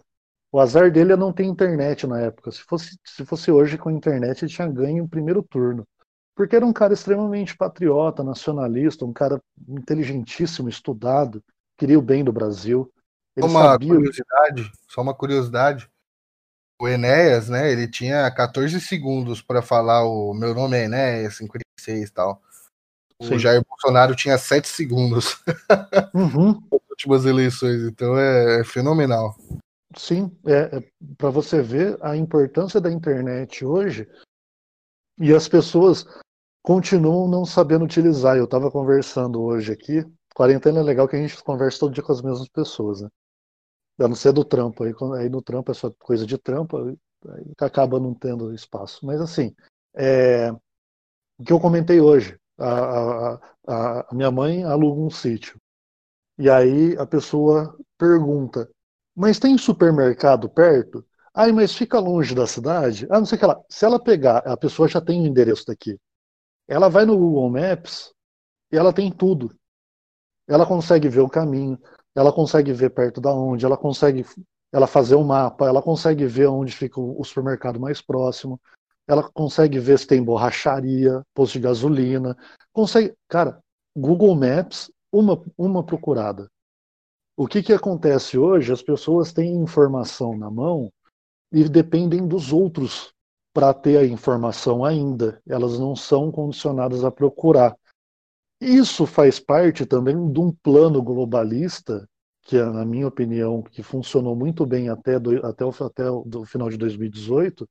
A: O azar dele é não ter internet na época. Se fosse, se fosse hoje com a internet, ele tinha ganho o primeiro turno. Porque era um cara extremamente patriota, nacionalista, um cara inteligentíssimo, estudado, queria o bem do Brasil.
B: Ele uma sabia... curiosidade, só uma curiosidade o Enéas, né, ele tinha 14 segundos para falar o meu nome é Enéas, 56 e tal. O Sim. Jair Bolsonaro tinha 7 segundos uhum. nas últimas eleições, então é, é fenomenal.
A: Sim, é, é para você ver a importância da internet hoje e as pessoas continuam não sabendo utilizar. Eu estava conversando hoje aqui. Quarentena é legal que a gente conversa todo dia com as mesmas pessoas, né? A não ser do trampo. Aí, aí no trampo é só coisa de trampo, aí acaba não tendo espaço. Mas assim, é, o que eu comentei hoje, a, a, a minha mãe aluga um sítio. E aí a pessoa pergunta, mas tem supermercado perto? Ai, mas fica longe da cidade? Ah, não sei o que lá. Se ela pegar, a pessoa já tem o endereço daqui. Ela vai no Google Maps e ela tem tudo. Ela consegue ver o caminho, ela consegue ver perto da onde, ela consegue ela fazer um mapa, ela consegue ver onde fica o supermercado mais próximo, ela consegue ver se tem borracharia, posto de gasolina, consegue, cara, Google Maps, uma, uma procurada. O que, que acontece hoje? As pessoas têm informação na mão e dependem dos outros para ter a informação ainda. Elas não são condicionadas a procurar. Isso faz parte também de um plano globalista que, na minha opinião, que funcionou muito bem até, do, até, o, até o final de 2018,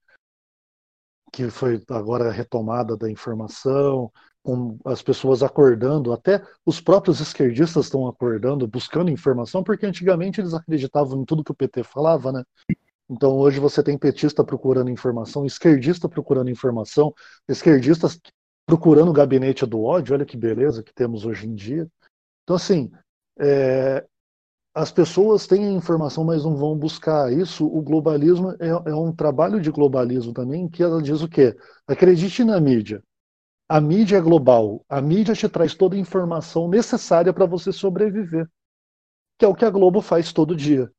A: que foi agora a retomada da informação, com as pessoas acordando, até os próprios esquerdistas estão acordando, buscando informação, porque antigamente eles acreditavam em tudo que o PT falava, né? Então hoje você tem petista procurando informação, esquerdista procurando informação, esquerdistas procurando o gabinete do ódio, olha que beleza que temos hoje em dia. Então, assim, é, as pessoas têm a informação, mas não vão buscar isso. O globalismo é, é, um trabalho de globalismo também, que ela diz o quê? Acredite na mídia. A mídia é global. A mídia te traz toda a informação necessária para você sobreviver. Que é o que a Globo faz todo dia.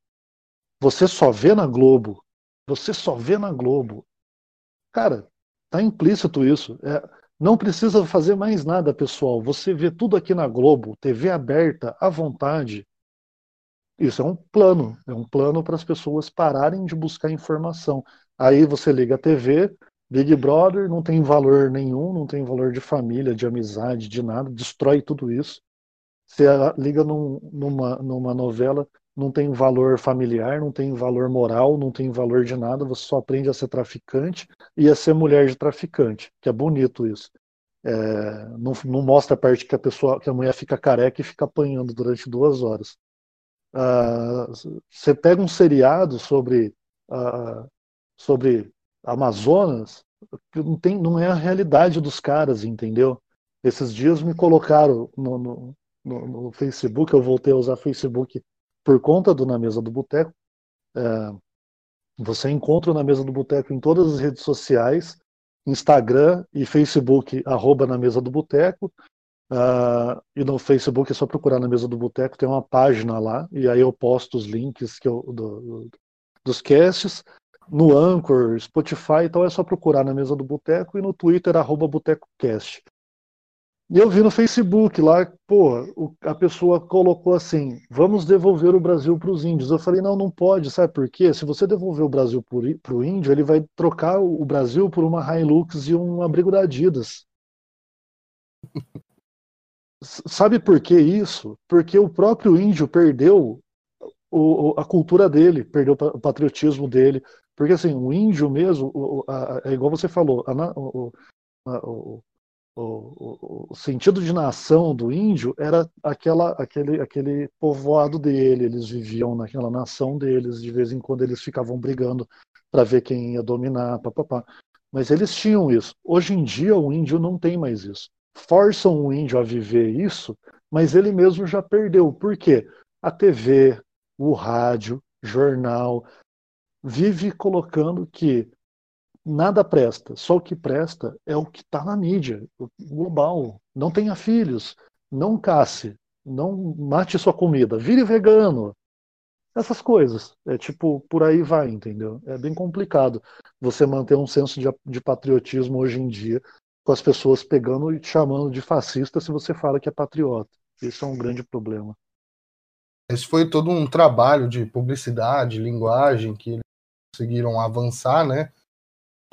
A: Você só vê na Globo. Você só vê na Globo. Cara, tá implícito isso. É, não precisa fazer mais nada, pessoal. Você vê tudo aqui na Globo, TV aberta, à vontade. Isso é um plano, é um plano para as pessoas pararem de buscar informação. Aí você liga a TV, Big Brother não tem valor nenhum, não tem valor de família, de amizade, de nada, destrói tudo isso. Você liga num, numa, numa novela, não tem valor familiar, não tem valor moral, não tem valor de nada, você só aprende a ser traficante e a ser mulher de traficante, que é bonito isso. É, não, não, mostra a parte que a pessoa, que a mulher fica careca e fica apanhando durante duas horas. Ah, você pega um seriado sobre ah, sobre Amazonas, não, tem, não é a realidade dos caras, entendeu? Esses dias me colocaram no, no, no, no Facebook, eu voltei a usar Facebook por conta do Na Mesa do Boteco. É, você encontra na Mesa do Boteco em todas as redes sociais, Instagram e Facebook, arroba na Mesa do Boteco. Uh, e no Facebook é só procurar na Mesa do Boteco, tem uma página lá, e aí eu posto os links que eu, do, dos casts no Anchor, Spotify, então é só procurar na mesa do Boteco e no Twitter, arroba BotecoCast. E eu vi no Facebook lá, pô, a pessoa colocou assim: vamos devolver o Brasil para os índios. Eu falei: não, não pode, sabe por quê? Se você devolver o Brasil para o índio, ele vai trocar o Brasil por uma Hilux e um abrigo da Adidas. sabe por que isso? Porque o próprio índio perdeu o, a cultura dele, perdeu o patriotismo dele, porque assim, o índio mesmo, o, é igual você falou, a, o, o, o, sentido de nação do índio era aquela, aquele, aquele povoado dele, eles viviam naquela nação deles, de vez em quando eles ficavam brigando para ver quem ia dominar, papapá. Mas eles tinham isso. Hoje em dia o índio não tem mais isso. Forçam o índio a viver isso, mas ele mesmo já perdeu. Por quê? A TV, o rádio, jornal, vive colocando que nada presta, só o que presta é o que está na mídia, global. Não tenha filhos, não casse, não mate sua comida, vire vegano. Essas coisas. É tipo, por aí vai, entendeu? É bem complicado você manter um senso de, de patriotismo hoje em dia, com as pessoas pegando e te chamando de fascista se você fala que é patriota. Isso é um grande problema.
B: Esse foi todo um trabalho de publicidade, linguagem que conseguiram avançar, né?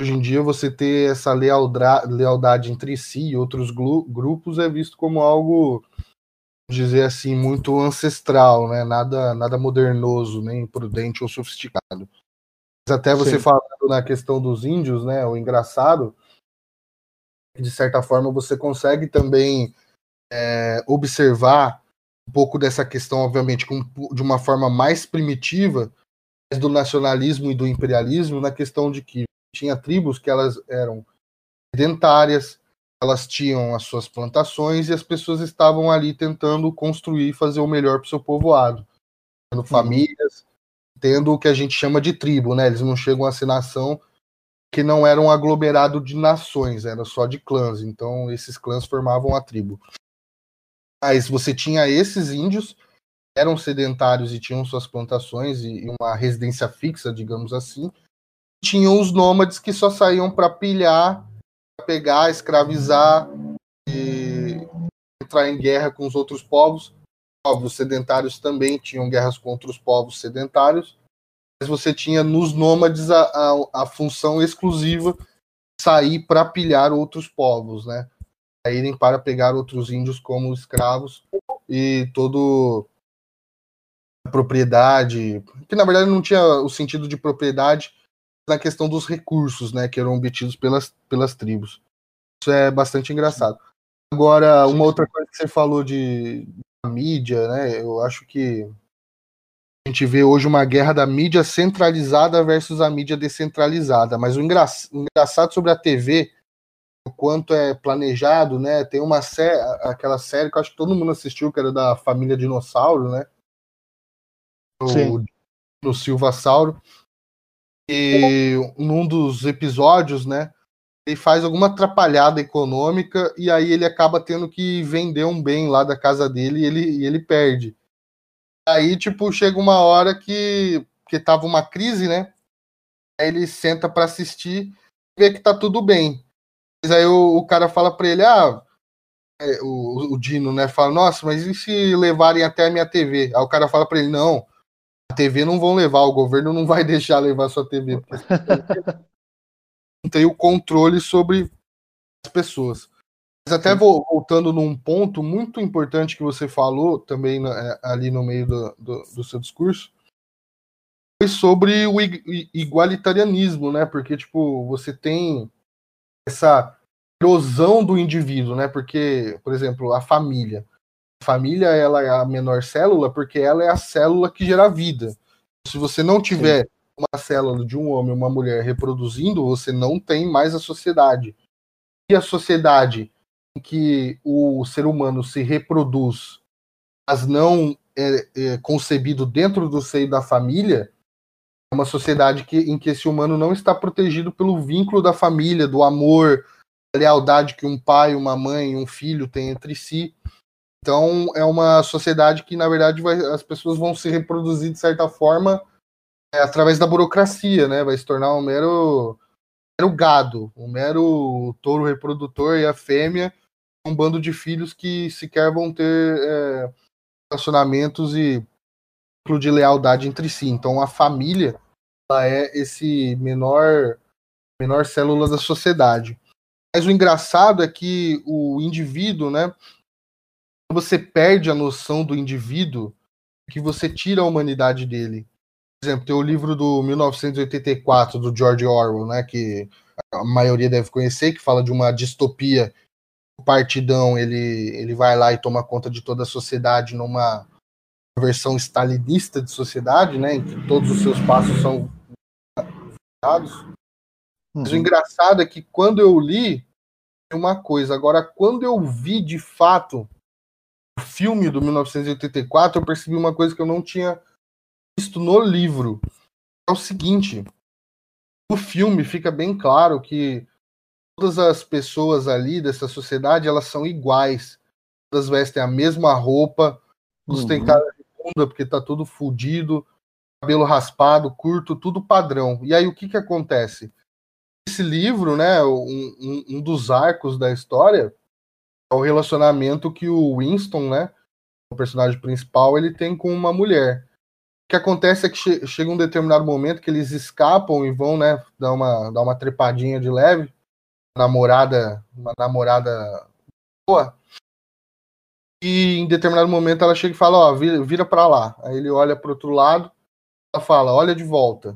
B: Hoje em dia, você ter essa lealdade entre si e outros grupos é visto como algo, dizer assim, muito ancestral, né? Nada, nada modernoso, nem prudente ou sofisticado. Mas até você Sim. falando na questão dos índios, né? O engraçado, de certa forma, você consegue também é, observar um pouco dessa questão, obviamente, com, de uma forma mais primitiva, do nacionalismo e do imperialismo na questão de que tinha tribos que elas eram sedentárias, elas tinham as suas plantações e as pessoas estavam ali tentando construir e fazer o melhor para o seu povoado, tendo uhum. famílias, tendo o que a gente chama de tribo, né? Eles não chegam a ser nação que não era um aglomerado de nações, era só de clãs. Então esses clãs formavam a tribo. Mas você tinha esses índios eram sedentários e tinham suas plantações e uma residência fixa, digamos assim. Tinham os nômades que só saíam para pilhar, pra pegar, escravizar e entrar em guerra com os outros povos. Os sedentários também tinham guerras contra os povos sedentários, mas você tinha nos nômades a, a, a função exclusiva de sair para pilhar outros povos, né? Saírem para pegar outros índios como escravos e todo propriedade, que na verdade não tinha o sentido de propriedade na questão dos recursos, né, que eram obtidos pelas, pelas tribos. Isso é bastante engraçado. Agora, uma outra coisa que você falou de mídia, né, eu acho que a gente vê hoje uma guerra da mídia centralizada versus a mídia descentralizada, mas o, engra o engraçado sobre a TV o quanto é planejado, né? Tem uma série, aquela série que eu acho que todo mundo assistiu, que era da família Dinossauro, né? no Silva Sauro. E num dos episódios, né? Ele faz alguma atrapalhada econômica e aí ele acaba tendo que vender um bem lá da casa dele e ele, e ele perde. Aí, tipo, chega uma hora que, que tava uma crise, né? Aí ele senta para assistir e vê que tá tudo bem. Mas aí o, o cara fala pra ele, ah, é, o, o Dino, né? Fala, nossa, mas e se levarem até a minha TV? Aí o cara fala pra ele, não, a TV não vão levar, o governo não vai deixar levar sua TV. não tem o controle sobre as pessoas. Mas até voltando num ponto muito importante que você falou também né, ali no meio do, do, do seu discurso, foi sobre o igualitarianismo, né? Porque, tipo, você tem essa erosão do indivíduo, né? Porque, por exemplo, a família. Família ela é a menor célula porque ela é a célula que gera vida. Se você não tiver Sim. uma célula de um homem e uma mulher reproduzindo, você não tem mais a sociedade. E a sociedade em que o ser humano se reproduz, mas não é, é concebido dentro do seio da família, é uma sociedade que, em que esse humano não está protegido pelo vínculo da família, do amor, da lealdade que um pai, uma mãe, um filho têm entre si. Então, é uma sociedade que, na verdade, vai, as pessoas vão se reproduzir de certa forma é, através da burocracia, né? Vai se tornar um mero, mero gado, um mero touro reprodutor e a fêmea, um bando de filhos que sequer vão ter é, relacionamentos e de lealdade entre si. Então, a família ela é esse menor menor célula da sociedade. Mas o engraçado é que o indivíduo, né? Você perde a noção do indivíduo, que você tira a humanidade dele. Por exemplo, tem o livro do 1984 do George Orwell, né? Que a maioria deve conhecer, que fala de uma distopia. O partidão ele, ele vai lá e toma conta de toda a sociedade numa versão stalinista de sociedade, né, em que todos os seus passos são dados. Mas o uhum. engraçado é que quando eu li uma coisa, agora quando eu vi de fato filme do 1984, eu percebi uma coisa que eu não tinha visto no livro. É o seguinte, no filme fica bem claro que todas as pessoas ali dessa sociedade, elas são iguais. Todas vestem a mesma roupa, todos uhum. têm cara bunda, porque tá tudo fudido, cabelo raspado, curto, tudo padrão. E aí o que que acontece? Esse livro, né, um, um dos arcos da história é o relacionamento que o Winston, né, o personagem principal, ele tem com uma mulher. O que acontece é que che chega um determinado momento que eles escapam e vão, né, dar uma, dar uma trepadinha de leve, namorada, uma namorada boa, e em determinado momento ela chega e fala, ó, vira, vira para lá. Aí ele olha para outro lado, ela fala, olha de volta.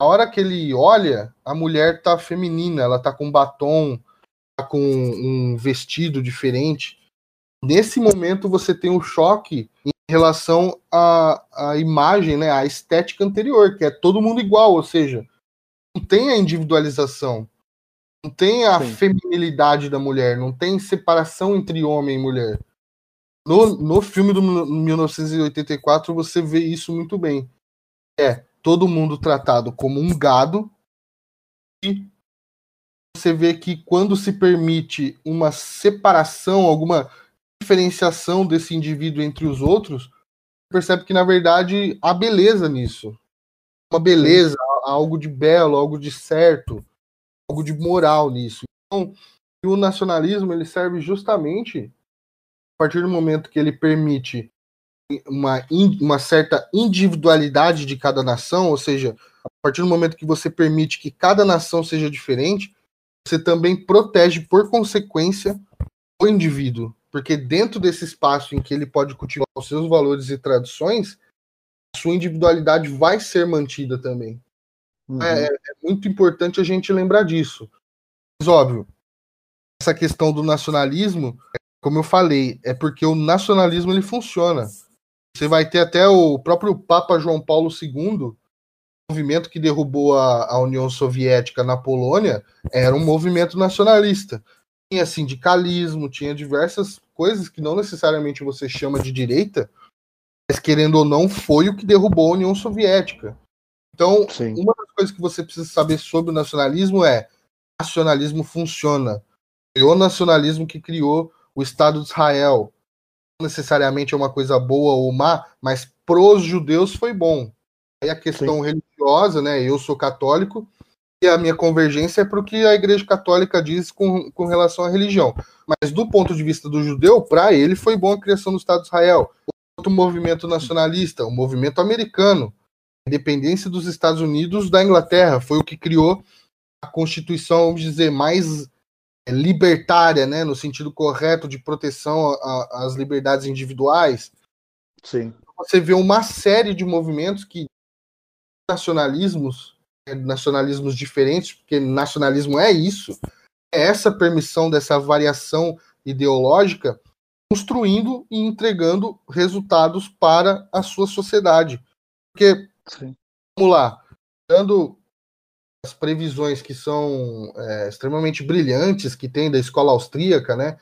B: A hora que ele olha, a mulher tá feminina, ela tá com batom, com um vestido diferente. Nesse momento você tem um choque em relação à, à imagem, né, à estética anterior, que é todo mundo igual, ou seja, não tem a individualização, não tem a Sim. feminilidade da mulher, não tem separação entre homem e mulher. No, no filme do 1984 você vê isso muito bem. É todo mundo tratado como um gado e você vê que quando se permite uma separação, alguma diferenciação desse indivíduo entre os outros, percebe que na verdade há beleza nisso. Uma beleza, algo de belo, algo de certo, algo de moral nisso. Então, o nacionalismo ele serve justamente a partir do momento que ele permite uma, uma certa individualidade de cada nação, ou seja, a partir do momento que você permite que cada nação seja diferente, você também protege, por consequência, o indivíduo. Porque dentro desse espaço em que ele pode cultivar os seus valores e tradições, a sua individualidade vai ser mantida também. Uhum. É, é, muito importante a gente lembrar disso. Mas, óbvio, essa questão do nacionalismo como eu falei, é porque o nacionalismo ele funciona. Você vai ter até o próprio Papa João Paulo II, movimento que derrubou a, a União Soviética na Polônia, era um movimento nacionalista. Tinha sindicalismo, tinha diversas coisas que não necessariamente você chama de direita, mas querendo ou não, foi o que derrubou a União Soviética. Então, Sim. uma das coisas que você precisa saber sobre o nacionalismo é nacionalismo funciona. Foi o nacionalismo que criou o Estado de Israel não necessariamente é uma coisa boa ou má, mas pros judeus foi bom. Aí a questão Sim. Religiosa, né? Eu sou católico e a minha convergência é para o que a Igreja Católica diz com, com relação à religião. Mas do ponto de vista do judeu, para ele foi bom a criação do Estado de Israel. Outro movimento nacionalista, o movimento americano, a independência dos Estados Unidos da Inglaterra, foi o que criou a Constituição, vamos dizer, mais libertária, né, no sentido correto de proteção às liberdades individuais.
A: Sim.
B: Você vê uma série de movimentos que nacionalismos, é, nacionalismos diferentes, porque nacionalismo é isso, é essa permissão dessa variação ideológica, construindo e entregando resultados para a sua sociedade. Porque, Sim. vamos lá, dando as previsões que são é, extremamente brilhantes que tem da escola austríaca, né?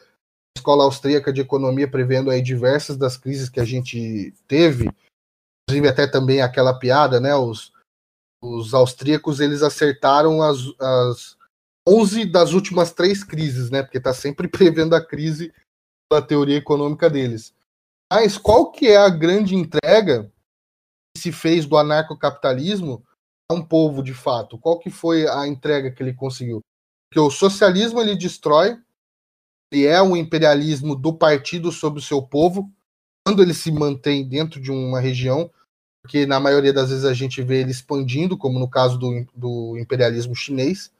B: A escola austríaca de economia prevendo aí diversas das crises que a gente teve, inclusive até também aquela piada, né? Os, os austríacos eles acertaram as, as 11 das últimas três crises, né? Porque está sempre prevendo a crise da teoria econômica deles. Mas qual que é a grande entrega que se fez do anarcocapitalismo a um povo de fato? Qual que foi a entrega que ele conseguiu? Porque o socialismo ele destrói, ele é um imperialismo do partido sobre o seu povo, quando ele se mantém dentro de uma região, porque na maioria das vezes a gente vê ele expandindo, como no caso do, do imperialismo chinês.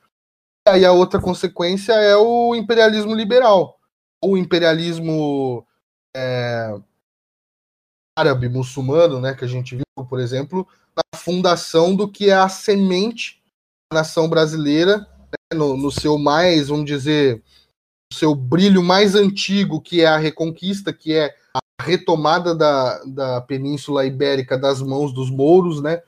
B: E aí a outra consequência é o imperialismo liberal, o imperialismo é, árabe muçulmano, né, que a gente viu, por exemplo, na fundação do que é a semente da nação brasileira, né, no, no seu mais, vamos dizer, seu brilho mais antigo, que é a Reconquista, que é retomada da, da Península Ibérica das mãos dos mouros, né?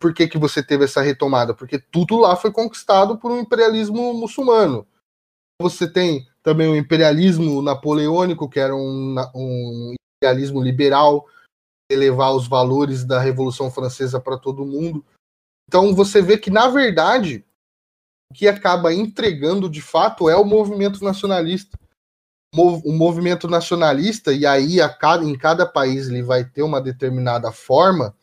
B: Por que, que você teve essa retomada? Porque tudo lá foi conquistado por um imperialismo muçulmano. Você tem também o imperialismo napoleônico, que era um, um imperialismo liberal, elevar os valores da Revolução Francesa para todo mundo. Então você vê que, na verdade, o que acaba entregando de fato é o movimento nacionalista. O movimento nacionalista, e aí a cada, em cada país ele vai ter uma determinada forma,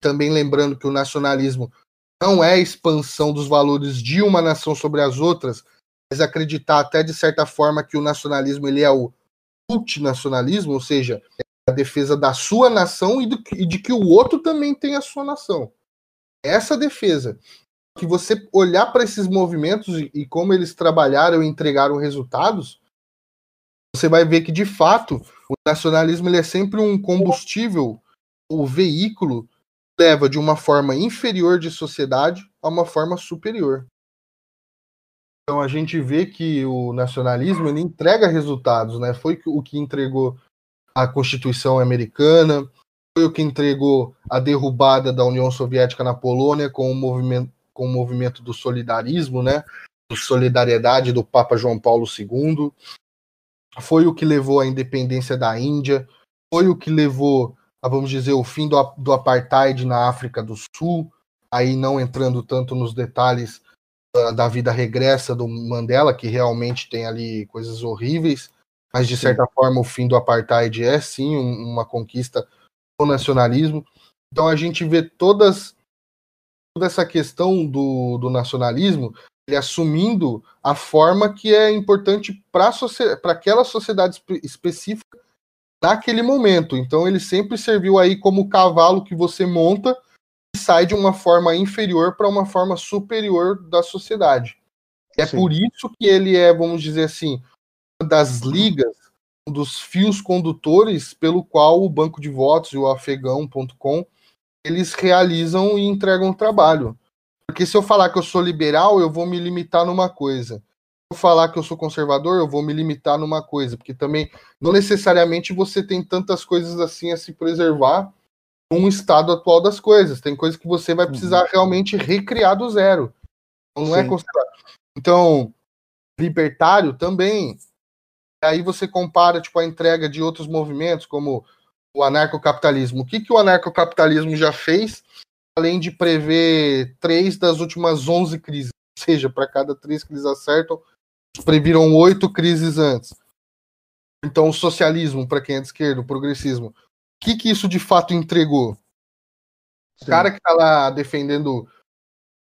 B: também lembrando que o nacionalismo não é expansão dos valores de uma nação sobre as outras, mas acreditar até de certa forma que o nacionalismo ele é o multinacionalismo, ou seja, a defesa da sua nação e, do, e de que o outro também tem a sua nação. Essa defesa. Que você olhar para esses movimentos e, e como eles trabalharam e entregaram resultados, você vai ver que, de fato, o nacionalismo ele é sempre um combustível, o veículo leva de uma forma inferior de sociedade a uma forma superior. Então a gente vê que o nacionalismo ele entrega resultados, né? Foi o que entregou a Constituição Americana, foi o que entregou a derrubada da União Soviética na Polônia com o movimento, com o movimento do solidarismo, né? Do solidariedade do Papa João Paulo II. Foi o que levou à independência da Índia, foi o que levou, a, vamos dizer, o fim do, do apartheid na África do Sul, aí não entrando tanto nos detalhes da, da vida regressa do Mandela, que realmente tem ali coisas horríveis, mas de certa sim. forma o fim do apartheid é sim uma conquista do nacionalismo. Então a gente vê todas toda essa questão do, do nacionalismo ele assumindo a forma que é importante para aquela sociedade específica naquele momento. Então ele sempre serviu aí como cavalo que você monta e sai de uma forma inferior para uma forma superior da sociedade. É Sim. por isso que ele é, vamos dizer assim, das ligas, um dos fios condutores pelo qual o banco de votos e o afegão.com eles realizam e entregam trabalho. Porque se eu falar que eu sou liberal, eu vou me limitar numa coisa. Se eu falar que eu sou conservador, eu vou me limitar numa coisa, porque também não necessariamente você tem tantas coisas assim a se preservar um estado atual das coisas. Tem coisas que você vai precisar uhum. realmente recriar do zero. Então, não é Sim. é considerado. Então, libertário também aí você compara tipo a entrega de outros movimentos como o anarcocapitalismo. O que, que o anarcocapitalismo já fez, além de prever três das últimas onze crises? Ou seja, para cada três que eles acertam, previram oito crises antes. Então, o socialismo, para quem é de esquerda, o progressismo. O que, que isso de fato entregou? Sim. O cara que está lá defendendo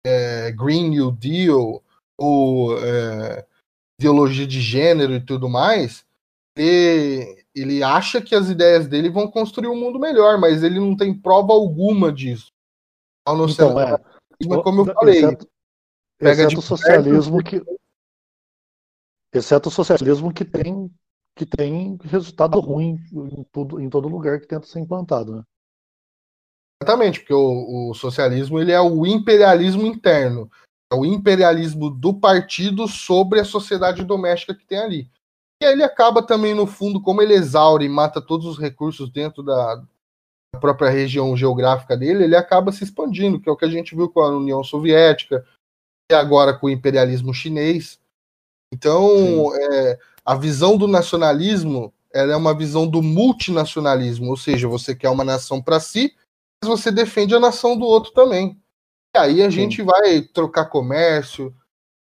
B: é, Green New Deal ou é, ideologia de gênero e tudo mais, ele, ele acha que as ideias dele vão construir um mundo melhor, mas ele não tem prova alguma disso.
A: Não então, ser, é. como eu falei. Exceto, exceto o socialismo que. Exceto o socialismo que tem, que tem resultado ruim em, tudo, em todo lugar que tenta ser implantado. Né?
B: Exatamente, porque o, o, socialismo ele é o imperialismo interno, é o imperialismo do partido sobre a sociedade doméstica que tem ali. E aí ele acaba também, no fundo, como ele exaure e mata todos os recursos dentro da própria região geográfica dele, ele acaba se expandindo, que é o que a gente viu com a União Soviética e agora com o imperialismo chinês. Então, é, a visão do nacionalismo ela é uma visão do multinacionalismo, ou seja, você quer uma nação para si, mas você defende a nação do outro também. E aí a Sim. gente vai trocar comércio,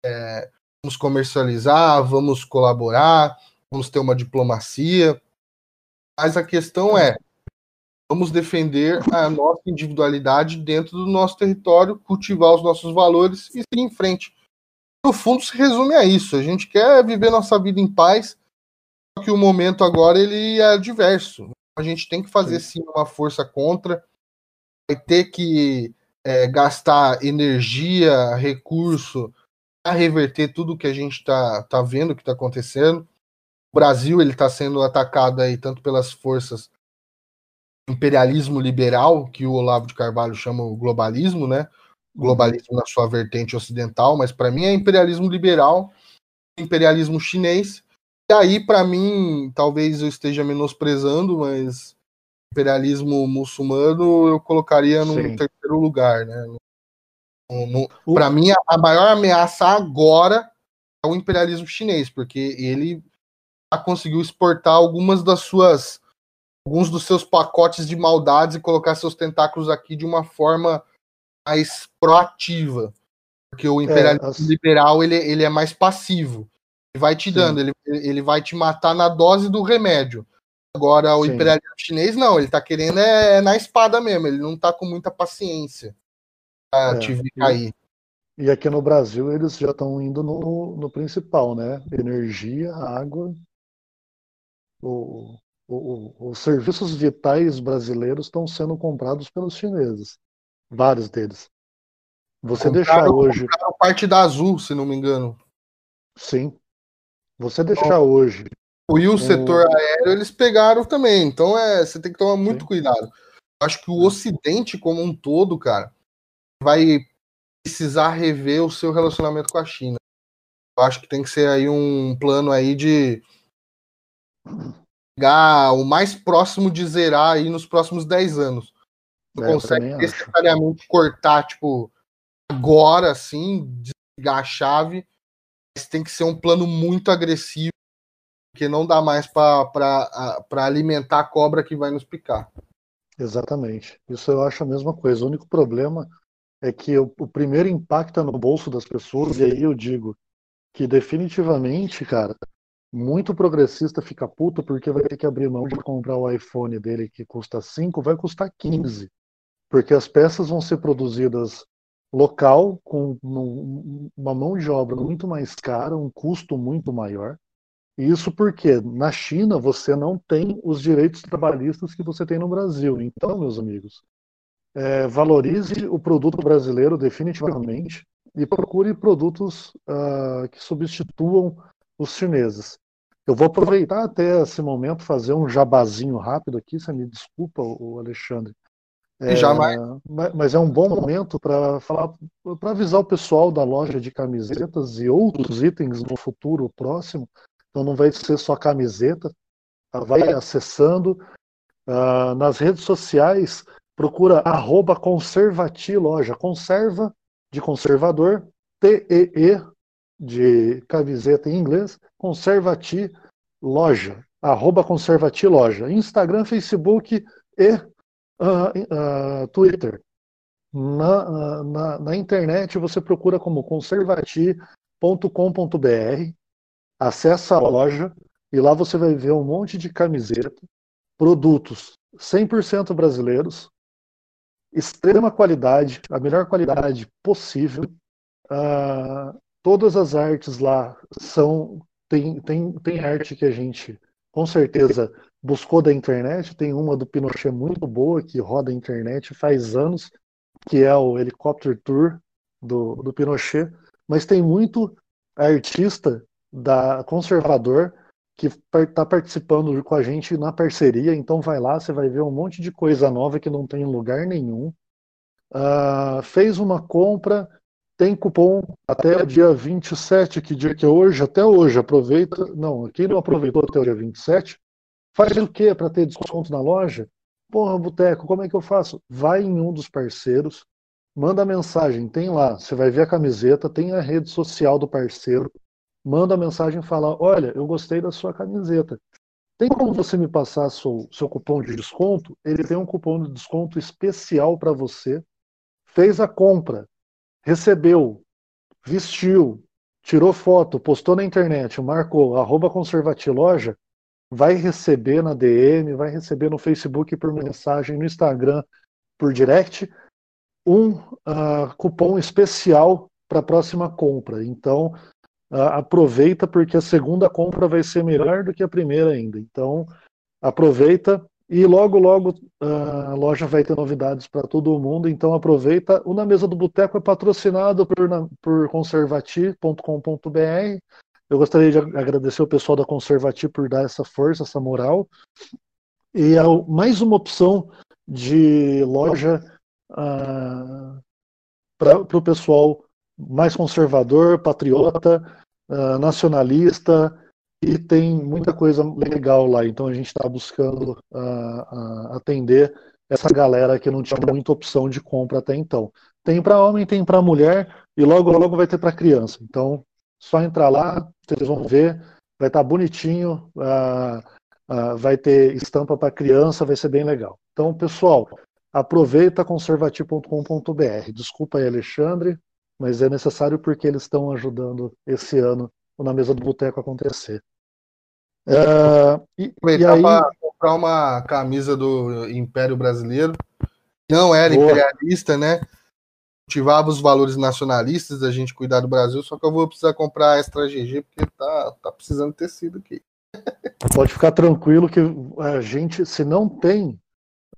B: é, vamos comercializar, vamos colaborar, vamos ter uma diplomacia. Mas a questão é, vamos defender a nossa individualidade dentro do nosso território, cultivar os nossos valores e seguir em frente. No fundo, se resume a isso. A gente quer viver nossa vida em paz, só que o momento agora ele é diverso. A gente tem que fazer sim uma força contra, vai ter que é, gastar energia, recurso para reverter tudo que a gente está tá vendo que está acontecendo. O Brasil ele está sendo atacado aí tanto pelas forças imperialismo liberal, que o Olavo de Carvalho chama o globalismo, né? Globalismo na sua vertente ocidental, mas para mim é imperialismo liberal, imperialismo chinês. E aí, para mim, talvez eu esteja menosprezando, mas imperialismo muçulmano eu colocaria no terceiro lugar, né? Para mim, a maior ameaça agora é o imperialismo chinês, porque ele conseguiu exportar algumas das suas alguns dos seus pacotes de maldades e colocar seus tentáculos aqui de uma forma mais proativa. Porque o é, imperialismo é, as... liberal ele, ele é mais passivo. Ele vai te Sim. dando, ele, ele vai te matar na dose do remédio. Agora, o Sim. imperialismo chinês, não, ele tá querendo é, é, na espada mesmo, ele não tá com muita paciência pra é, te ver cair.
A: E aqui no Brasil eles já estão indo no, no principal, né? Energia, água. O, o, os serviços vitais brasileiros estão sendo comprados pelos chineses. Vários deles. Você compraram, deixar hoje.
B: parte da Azul, se não me engano.
A: Sim. Você deixar hoje
B: e o setor aéreo eles pegaram também. Então é, você tem que tomar muito Sim. cuidado. Acho que o Ocidente como um todo, cara, vai precisar rever o seu relacionamento com a China. Eu acho que tem que ser aí um plano aí de chegar o mais próximo de zerar aí nos próximos 10 anos. Não é, consegue necessariamente cortar, tipo, agora, assim, desligar a chave, mas tem que ser um plano muito agressivo porque não dá mais para alimentar a cobra que vai nos picar.
A: Exatamente. Isso eu acho a mesma coisa. O único problema é que o, o primeiro impacta no bolso das pessoas, e aí eu digo que definitivamente, cara, muito progressista fica puto porque vai ter que abrir mão de comprar o iPhone dele que custa 5, vai custar 15. Porque as peças vão ser produzidas local, com uma mão de obra muito mais cara, um custo muito maior. Isso porque na China você não tem os direitos trabalhistas que você tem no Brasil. Então, meus amigos, é, valorize o produto brasileiro definitivamente e procure produtos uh, que substituam os chineses. Eu vou aproveitar até esse momento fazer um jabazinho rápido aqui, você me desculpa, o Alexandre.
B: É, Jamais.
A: Mas é um bom momento para falar, para avisar o pessoal da loja de camisetas e outros itens no futuro próximo então não vai ser só camiseta. Tá? Vai acessando. Uh, nas redes sociais, procura arroba conservati loja. Conserva de conservador, T-E-E de camiseta em inglês, conservati loja. Arroba conservati loja. Instagram, Facebook e uh, uh, Twitter. Na, na, na, internet você procura como conservati.com.br Acesse a loja e lá você vai ver um monte de camiseta, produtos 100% brasileiros, extrema qualidade, a melhor qualidade possível. Uh, todas as artes lá são tem, tem, tem arte que a gente com certeza buscou da internet. Tem uma do Pinochet muito boa que roda a internet faz anos, que é o Helicopter Tour do, do Pinochet. Mas tem muito artista da Conservador, que está participando com a gente na parceria. Então vai lá, você vai ver um monte de coisa nova que não tem em lugar nenhum. Uh, fez uma compra, tem cupom até o dia 27, que dia que é hoje, até hoje, aproveita. Não, quem não aproveitou até o dia 27, faz o quê para ter desconto na loja? Porra, Boteco, como é que eu faço? Vai em um dos parceiros, manda mensagem, tem lá, você vai ver a camiseta, tem a rede social do parceiro, manda mensagem e fala: Olha, eu gostei da sua camiseta. Tem como você me passar seu, seu cupom de desconto? Ele tem um cupom de desconto especial para você. Fez a compra, recebeu, vestiu, tirou foto, postou na internet, marcou arroba conservatiloja, vai receber na DM, vai receber no Facebook por mensagem, no Instagram por direct, um uh, cupom especial para a próxima compra. Então, uh, aproveita porque a segunda compra vai ser melhor do que a primeira ainda. Então, aproveita e logo, logo a loja vai ter novidades para todo mundo, então aproveita. O Na Mesa do Boteco é patrocinado por, por conservati.com.br. Eu gostaria de agradecer o pessoal da Conservati por dar essa força, essa moral. E é mais uma opção de loja uh, para o pessoal mais conservador, patriota, uh, nacionalista, e tem muita coisa legal lá. Então a gente está buscando uh, uh, atender essa galera que não tinha muita opção de compra até então. Tem para homem, tem para mulher e logo logo vai ter para criança. Então só entrar lá, vocês vão ver, vai estar tá bonitinho, uh, vai ter estampa para criança, vai ser bem legal. Então pessoal, aproveita conservativo.com.br. Desculpa aí Alexandre, mas é necessário porque eles estão ajudando esse ano na mesa do boteco acontecer.
B: Uh, e, Aproveitar aí... para comprar uma camisa do Império Brasileiro. Não era Boa. imperialista, né? Cultivava os valores nacionalistas da gente cuidar do Brasil, só que eu vou precisar comprar extra GG porque tá, tá precisando ter sido aqui.
A: Pode ficar tranquilo que a gente, se não tem,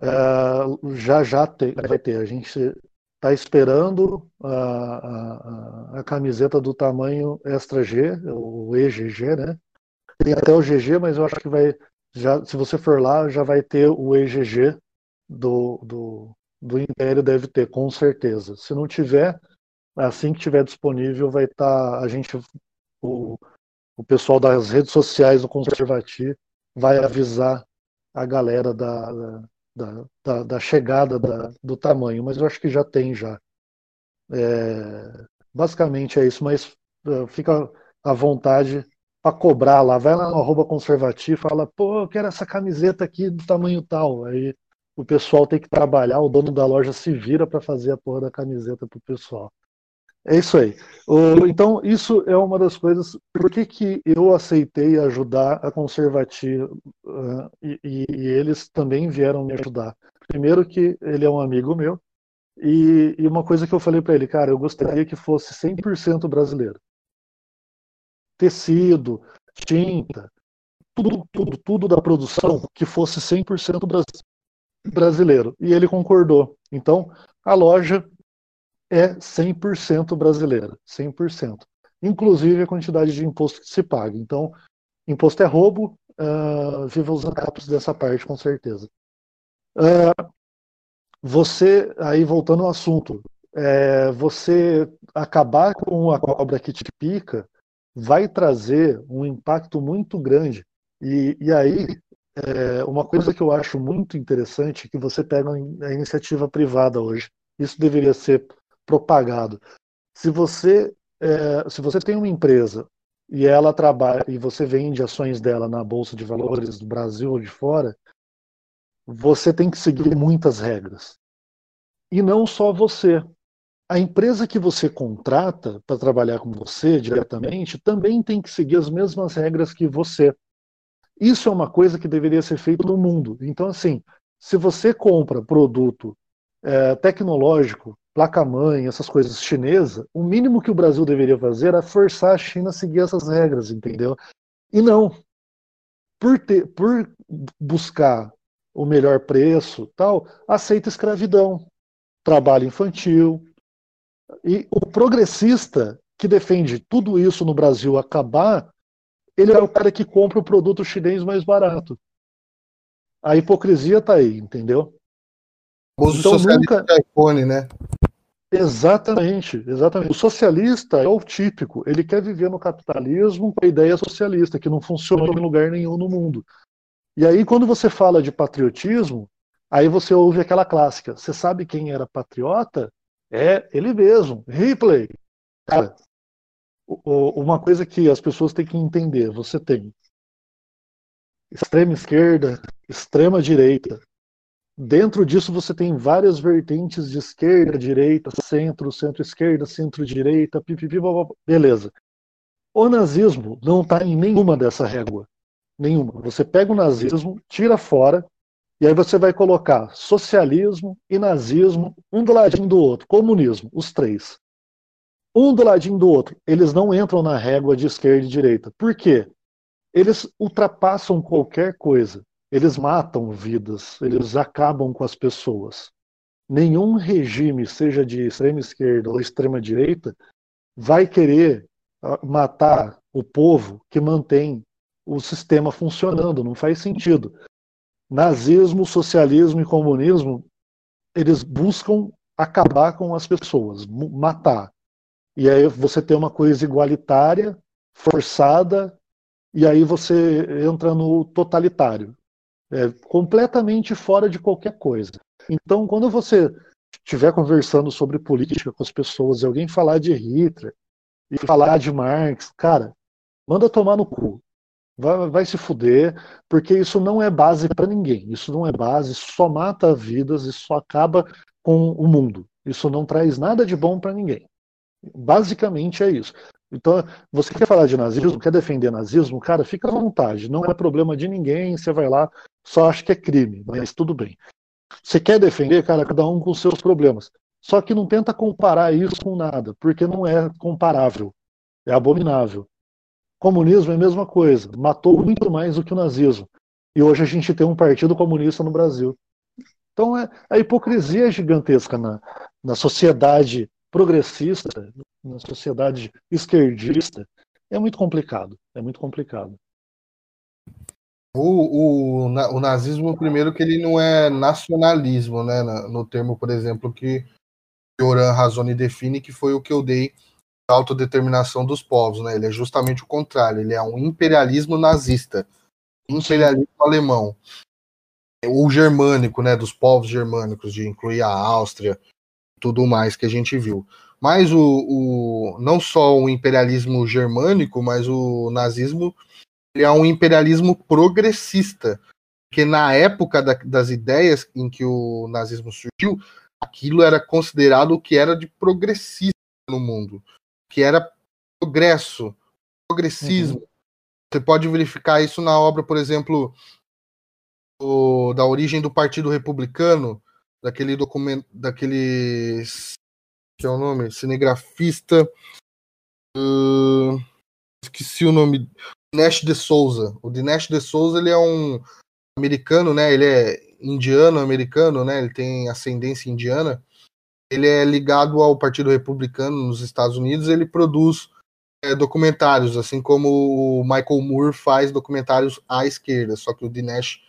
A: uh, já já tem, vai ter. A gente está esperando a, a, a, camiseta do tamanho extra G, o EGG, né? Tem até o GG, mas eu acho que vai. Já, se você for lá, já vai ter o EGG do, do, do Império, deve ter, com certeza. Se não tiver, assim que tiver disponível, vai estar. Tá, a gente. O, o pessoal das redes sociais do Conservati vai avisar a galera da, da, da, da chegada da, do tamanho, mas eu acho que já tem já. É, basicamente é isso, mas uh, fica à vontade para cobrar lá. Vai lá no arroba conservativo fala, pô, eu quero essa camiseta aqui do tamanho tal. Aí o pessoal tem que trabalhar, o dono da loja se vira para fazer a porra da camiseta pro pessoal. É isso aí. Então, isso é uma das coisas. Por que, que eu aceitei ajudar a Conservativa e, e, e, eles também vieram me ajudar? Primeiro, que ele é um amigo meu, e, e uma coisa que eu falei para ele, cara, eu gostaria que fosse 100% brasileiro tecido, tinta, tudo, tudo, tudo da produção que fosse 100% brasileiro. E ele concordou. Então, a loja é 100% brasileira, 100%. Inclusive a quantidade de imposto que se paga. Então, imposto é roubo, uh, viva os ANCAPs dessa parte, com certeza. Uh, você, aí voltando ao assunto, é, você acabar com a cobra que te pica vai trazer um impacto muito grande. E, e aí, é, uma coisa que eu acho muito interessante é que você pega a iniciativa privada hoje. Isso deveria ser propagado. Se você, é, se você tem uma empresa e ela trabalha e você vende ações dela na bolsa de valores do Brasil ou de fora, você tem que seguir muitas regras. E não só você a empresa que você contrata para trabalhar com você diretamente também tem que seguir as mesmas regras que você. Isso é uma coisa que deveria ser feito no mundo. Então, assim, se você compra produto é, tecnológico, placa-mãe, essas coisas chinesa, o mínimo que o Brasil deveria fazer é forçar a China a seguir essas regras, entendeu? E não. Por, ter, por buscar o melhor preço, tal, aceita escravidão, trabalho infantil, e o progressista que defende tudo isso no Brasil acabar, ele é o cara que compra o produto chinês mais barato. A hipocrisia tá aí, entendeu?
B: O uso então, nunca... iPhone, né?
A: Exatamente, exatamente. O socialista é o típico, ele quer viver no capitalismo com a ideia socialista, que não funciona em lugar nenhum no mundo. E aí, quando você fala de patriotismo, aí você ouve aquela clássica. Você sabe quem era patriota? É ele mesmo, Ripley. Cara, uma coisa que as pessoas têm que entender: você tem extrema esquerda, extrema direita, Dentro disso você tem várias vertentes de esquerda, direita, centro, centro-esquerda, centro-direita, pipipi, beleza. O nazismo não está em nenhuma dessa régua. Nenhuma. Você pega o nazismo, tira fora, e aí você vai colocar socialismo e nazismo, um do ladinho do outro, comunismo, os três. Um do ladinho do outro. Eles não entram na régua de esquerda e direita. Por quê? Eles ultrapassam qualquer coisa. Eles matam vidas, eles acabam com as pessoas. Nenhum regime, seja de extrema esquerda ou extrema direita, vai querer ah, matar o povo que mantém o sistema funcionando. Não faz sentido. Nazismo, socialismo e comunismo, eles buscam acabar com as pessoas, matar. E aí você tem uma coisa igualitária, forçada, e aí você entra no totalitário é, completamente fora de qualquer coisa. Então, quando você estiver conversando sobre política com as pessoas e alguém falar de Hitler e falar de Marx, cara, manda tomar no cu. Vai, vai se fuder, porque isso não é base para ninguém. Isso não é base, só mata vidas e só acaba com o mundo. Isso não traz nada de bom para ninguém. Basicamente é isso. Então, você quer falar de nazismo, quer defender nazismo, cara, fica à vontade, não é problema de ninguém, você vai lá, só acha que é crime, mas tudo bem. Você quer defender, cara, cada um com seus problemas. Só que não tenta comparar isso com nada, porque não é comparável, é abominável. Comunismo é a mesma coisa, matou muito mais do que o nazismo. E hoje a gente tem um partido comunista no Brasil. Então é, a hipocrisia é gigantesca na, na sociedade progressista, na sociedade esquerdista, é muito complicado. É muito complicado.
B: O, o, o nazismo, primeiro, que ele não é nacionalismo, né? No termo, por exemplo, que Oran Razoni define, que foi o que eu dei autodeterminação dos povos, né? Ele é justamente o contrário, ele é um imperialismo nazista, imperialismo Sim. alemão, ou germânico, né? Dos povos germânicos, de incluir a Áustria, tudo mais que a gente viu. Mas o, o não só o imperialismo germânico, mas o nazismo ele é um imperialismo progressista, porque na época da, das ideias em que o nazismo surgiu, aquilo era considerado o que era de progressista no mundo, que era progresso, progressismo. Uhum. Você pode verificar isso na obra, por exemplo, o, da origem do Partido Republicano, daquele documento, daqueles que é o nome, cinegrafista, uh, esqueci o nome, Dinesh de Souza. O Dinesh de Souza ele é um americano, né? Ele é indiano americano, né? Ele tem ascendência indiana. Ele é ligado ao Partido Republicano nos Estados Unidos. Ele produz é, documentários, assim como o Michael Moore faz documentários à esquerda, só que o Dinesh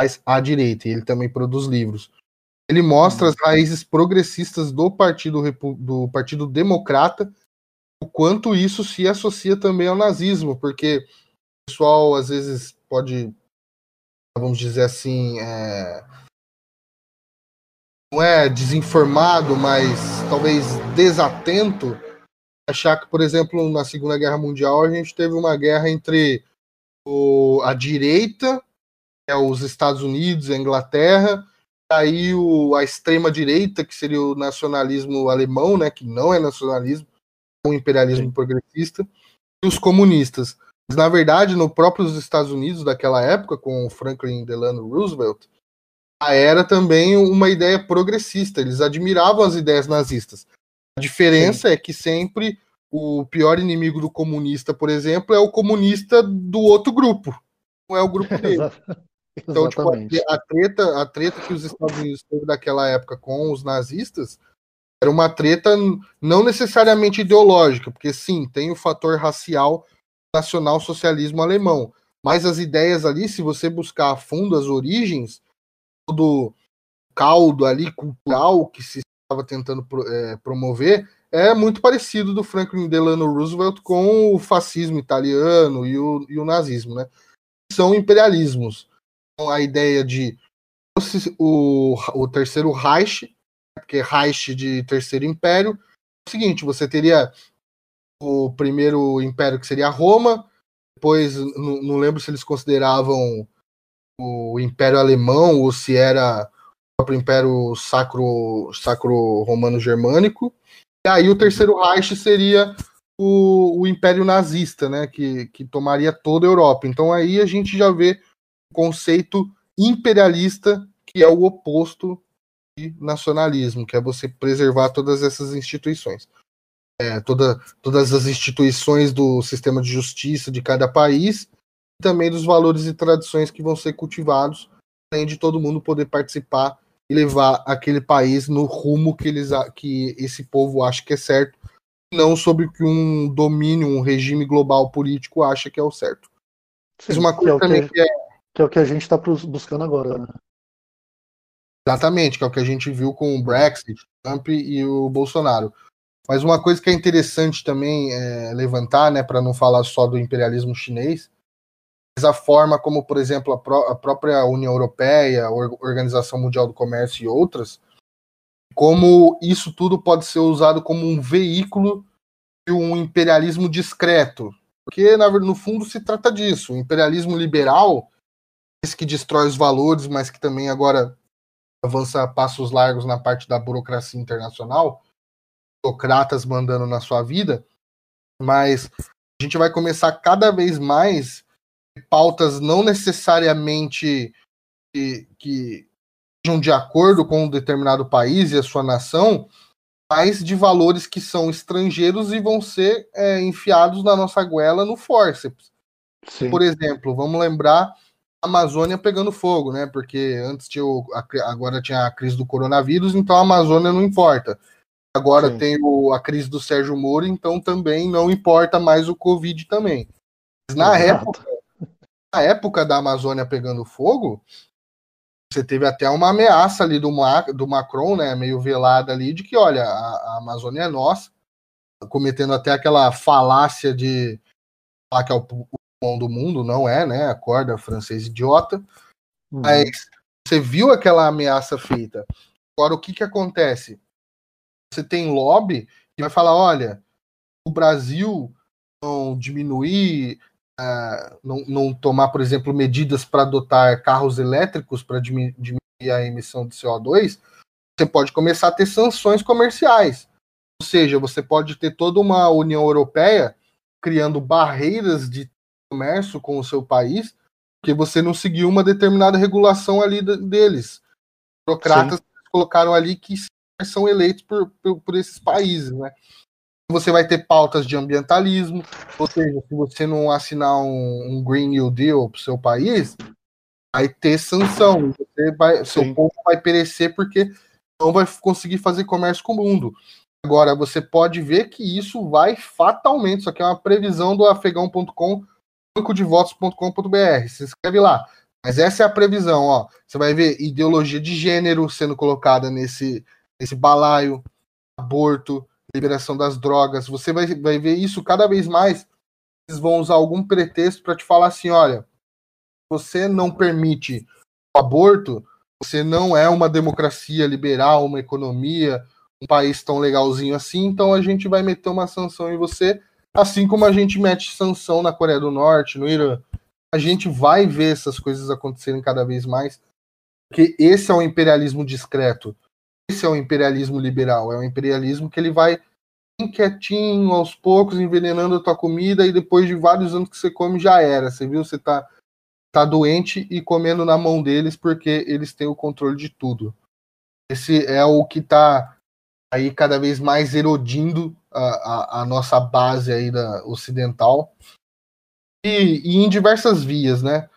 B: faz à direita. E ele também produz livros. Ele mostra as raízes progressistas do Partido, do partido Democrata, o quanto isso se associa também ao nazismo, porque o pessoal às vezes pode, vamos dizer assim, é... não é desinformado, mas talvez desatento, achar que, por exemplo, na Segunda Guerra Mundial a gente teve uma guerra entre o, a direita, é os Estados Unidos, a Inglaterra, aí o, a extrema direita, que seria o nacionalismo alemão, né, que não é nacionalismo, é um imperialismo Sim. progressista, e os comunistas. Mas, na verdade, no próprios Estados Unidos daquela época, com Franklin Delano Roosevelt, era também uma ideia progressista. Eles admiravam as ideias nazistas. A diferença Sim. é que sempre o pior inimigo do comunista, por exemplo, é o comunista do outro grupo. Não é o grupo dele. Então, tipo, a, treta, a treta que os Estados Unidos teve daquela época com os nazistas era uma treta não necessariamente ideológica, porque sim, tem o fator racial nacional-socialismo alemão. Mas as ideias ali, se você buscar a fundo as origens, do caldo ali cultural que se estava tentando é, promover, é muito parecido do Franklin Delano Roosevelt com o fascismo italiano e o, e o nazismo, né? São imperialismos. Então, a ideia de o, o terceiro Reich, porque Reich de terceiro império, é o seguinte, você teria o primeiro império que seria Roma, depois não lembro se eles consideravam o Império Alemão ou se era o próprio Império Sacro, Sacro Romano Germânico. E aí o terceiro Reich seria o, o Império Nazista, né, que, que tomaria toda a Europa. Então aí a gente já vê o conceito imperialista, que é o oposto de nacionalismo, que é você preservar todas essas instituições é, toda, todas as instituições do sistema de justiça de cada país, também dos valores e tradições que vão ser cultivados, além de todo mundo poder participar e levar aquele país no rumo que, eles, que esse povo acha que é certo, não sobre o que um domínio, um regime global político acha que é o certo.
A: Sim, uma coisa que é também que, que, é... que é o que a gente está buscando agora, né?
B: Exatamente, que é o que a gente viu com o Brexit, Trump e o Bolsonaro. Mas uma coisa que é interessante também é, levantar, né, para não falar só do imperialismo chinês, a forma como, por exemplo, a, pró a própria União Europeia, a Organização Mundial do Comércio e outras, como isso tudo pode ser usado como um veículo de um imperialismo discreto. Porque, no fundo, se trata disso. O imperialismo liberal, esse que destrói os valores, mas que também agora avança passos largos na parte da burocracia internacional, burocratas mandando na sua vida, mas a gente vai começar cada vez mais pautas não necessariamente que, que sejam de acordo com um determinado país e a sua nação, mas de valores que são estrangeiros e vão ser é, enfiados na nossa goela no forceps. Sim. Por exemplo, vamos lembrar a Amazônia pegando fogo, né? Porque antes tinha o, agora tinha a crise do coronavírus, então a Amazônia não importa. Agora Sim. tem o, a crise do Sérgio Moro, então também não importa mais o Covid também. Mas na época, na época da Amazônia pegando fogo, você teve até uma ameaça ali do, do Macron, né, meio velada ali, de que, olha, a, a Amazônia é nossa, cometendo até aquela falácia de falar que é o pulmão do mundo, não é, né, acorda francês idiota, uhum. mas você viu aquela ameaça feita. Agora, o que que acontece? você tem lobby que vai falar, olha, o Brasil não diminuir, uh, não, não, tomar, por exemplo, medidas para adotar carros elétricos para diminuir a emissão de CO2, você pode começar a ter sanções comerciais. Ou seja, você pode ter toda uma União Europeia criando barreiras de comércio com o seu país, porque você não seguiu uma determinada regulação ali deles. Burocratas colocaram ali que são eleitos por, por, por, esses países, né? Você vai ter pautas de ambientalismo, ou seja, se você não assinar um, um Green New Deal para o seu país, vai ter sanção, você vai, seu povo vai perecer porque não vai conseguir fazer comércio com o mundo. Agora, você pode ver que isso vai fatalmente, isso aqui é uma previsão do afegão.com, bancodevotos.com.br, se inscreve lá. Mas essa é a previsão, ó. Você vai ver ideologia de gênero sendo colocada nesse, esse balaio, aborto, liberação das drogas. Você vai, vai ver isso cada vez mais. Eles vão usar algum pretexto para te falar assim: olha, você não permite o aborto, você não é uma democracia liberal, uma economia, um país tão legalzinho assim, então a gente vai meter uma sanção em você, assim como a gente mete sanção na Coreia do Norte, no Irã. A gente vai ver essas coisas acontecerem cada vez mais, porque esse é o imperialismo discreto. Esse é o imperialismo liberal, é o imperialismo que ele vai quietinho, aos poucos, envenenando a tua comida e depois de vários anos que você come já era. Você viu? Você tá, tá doente e comendo na mão deles porque eles têm o controle de tudo. Esse é o que tá aí cada vez mais erodindo a, a, a nossa base aí da ocidental e, e, em diversas vias, né?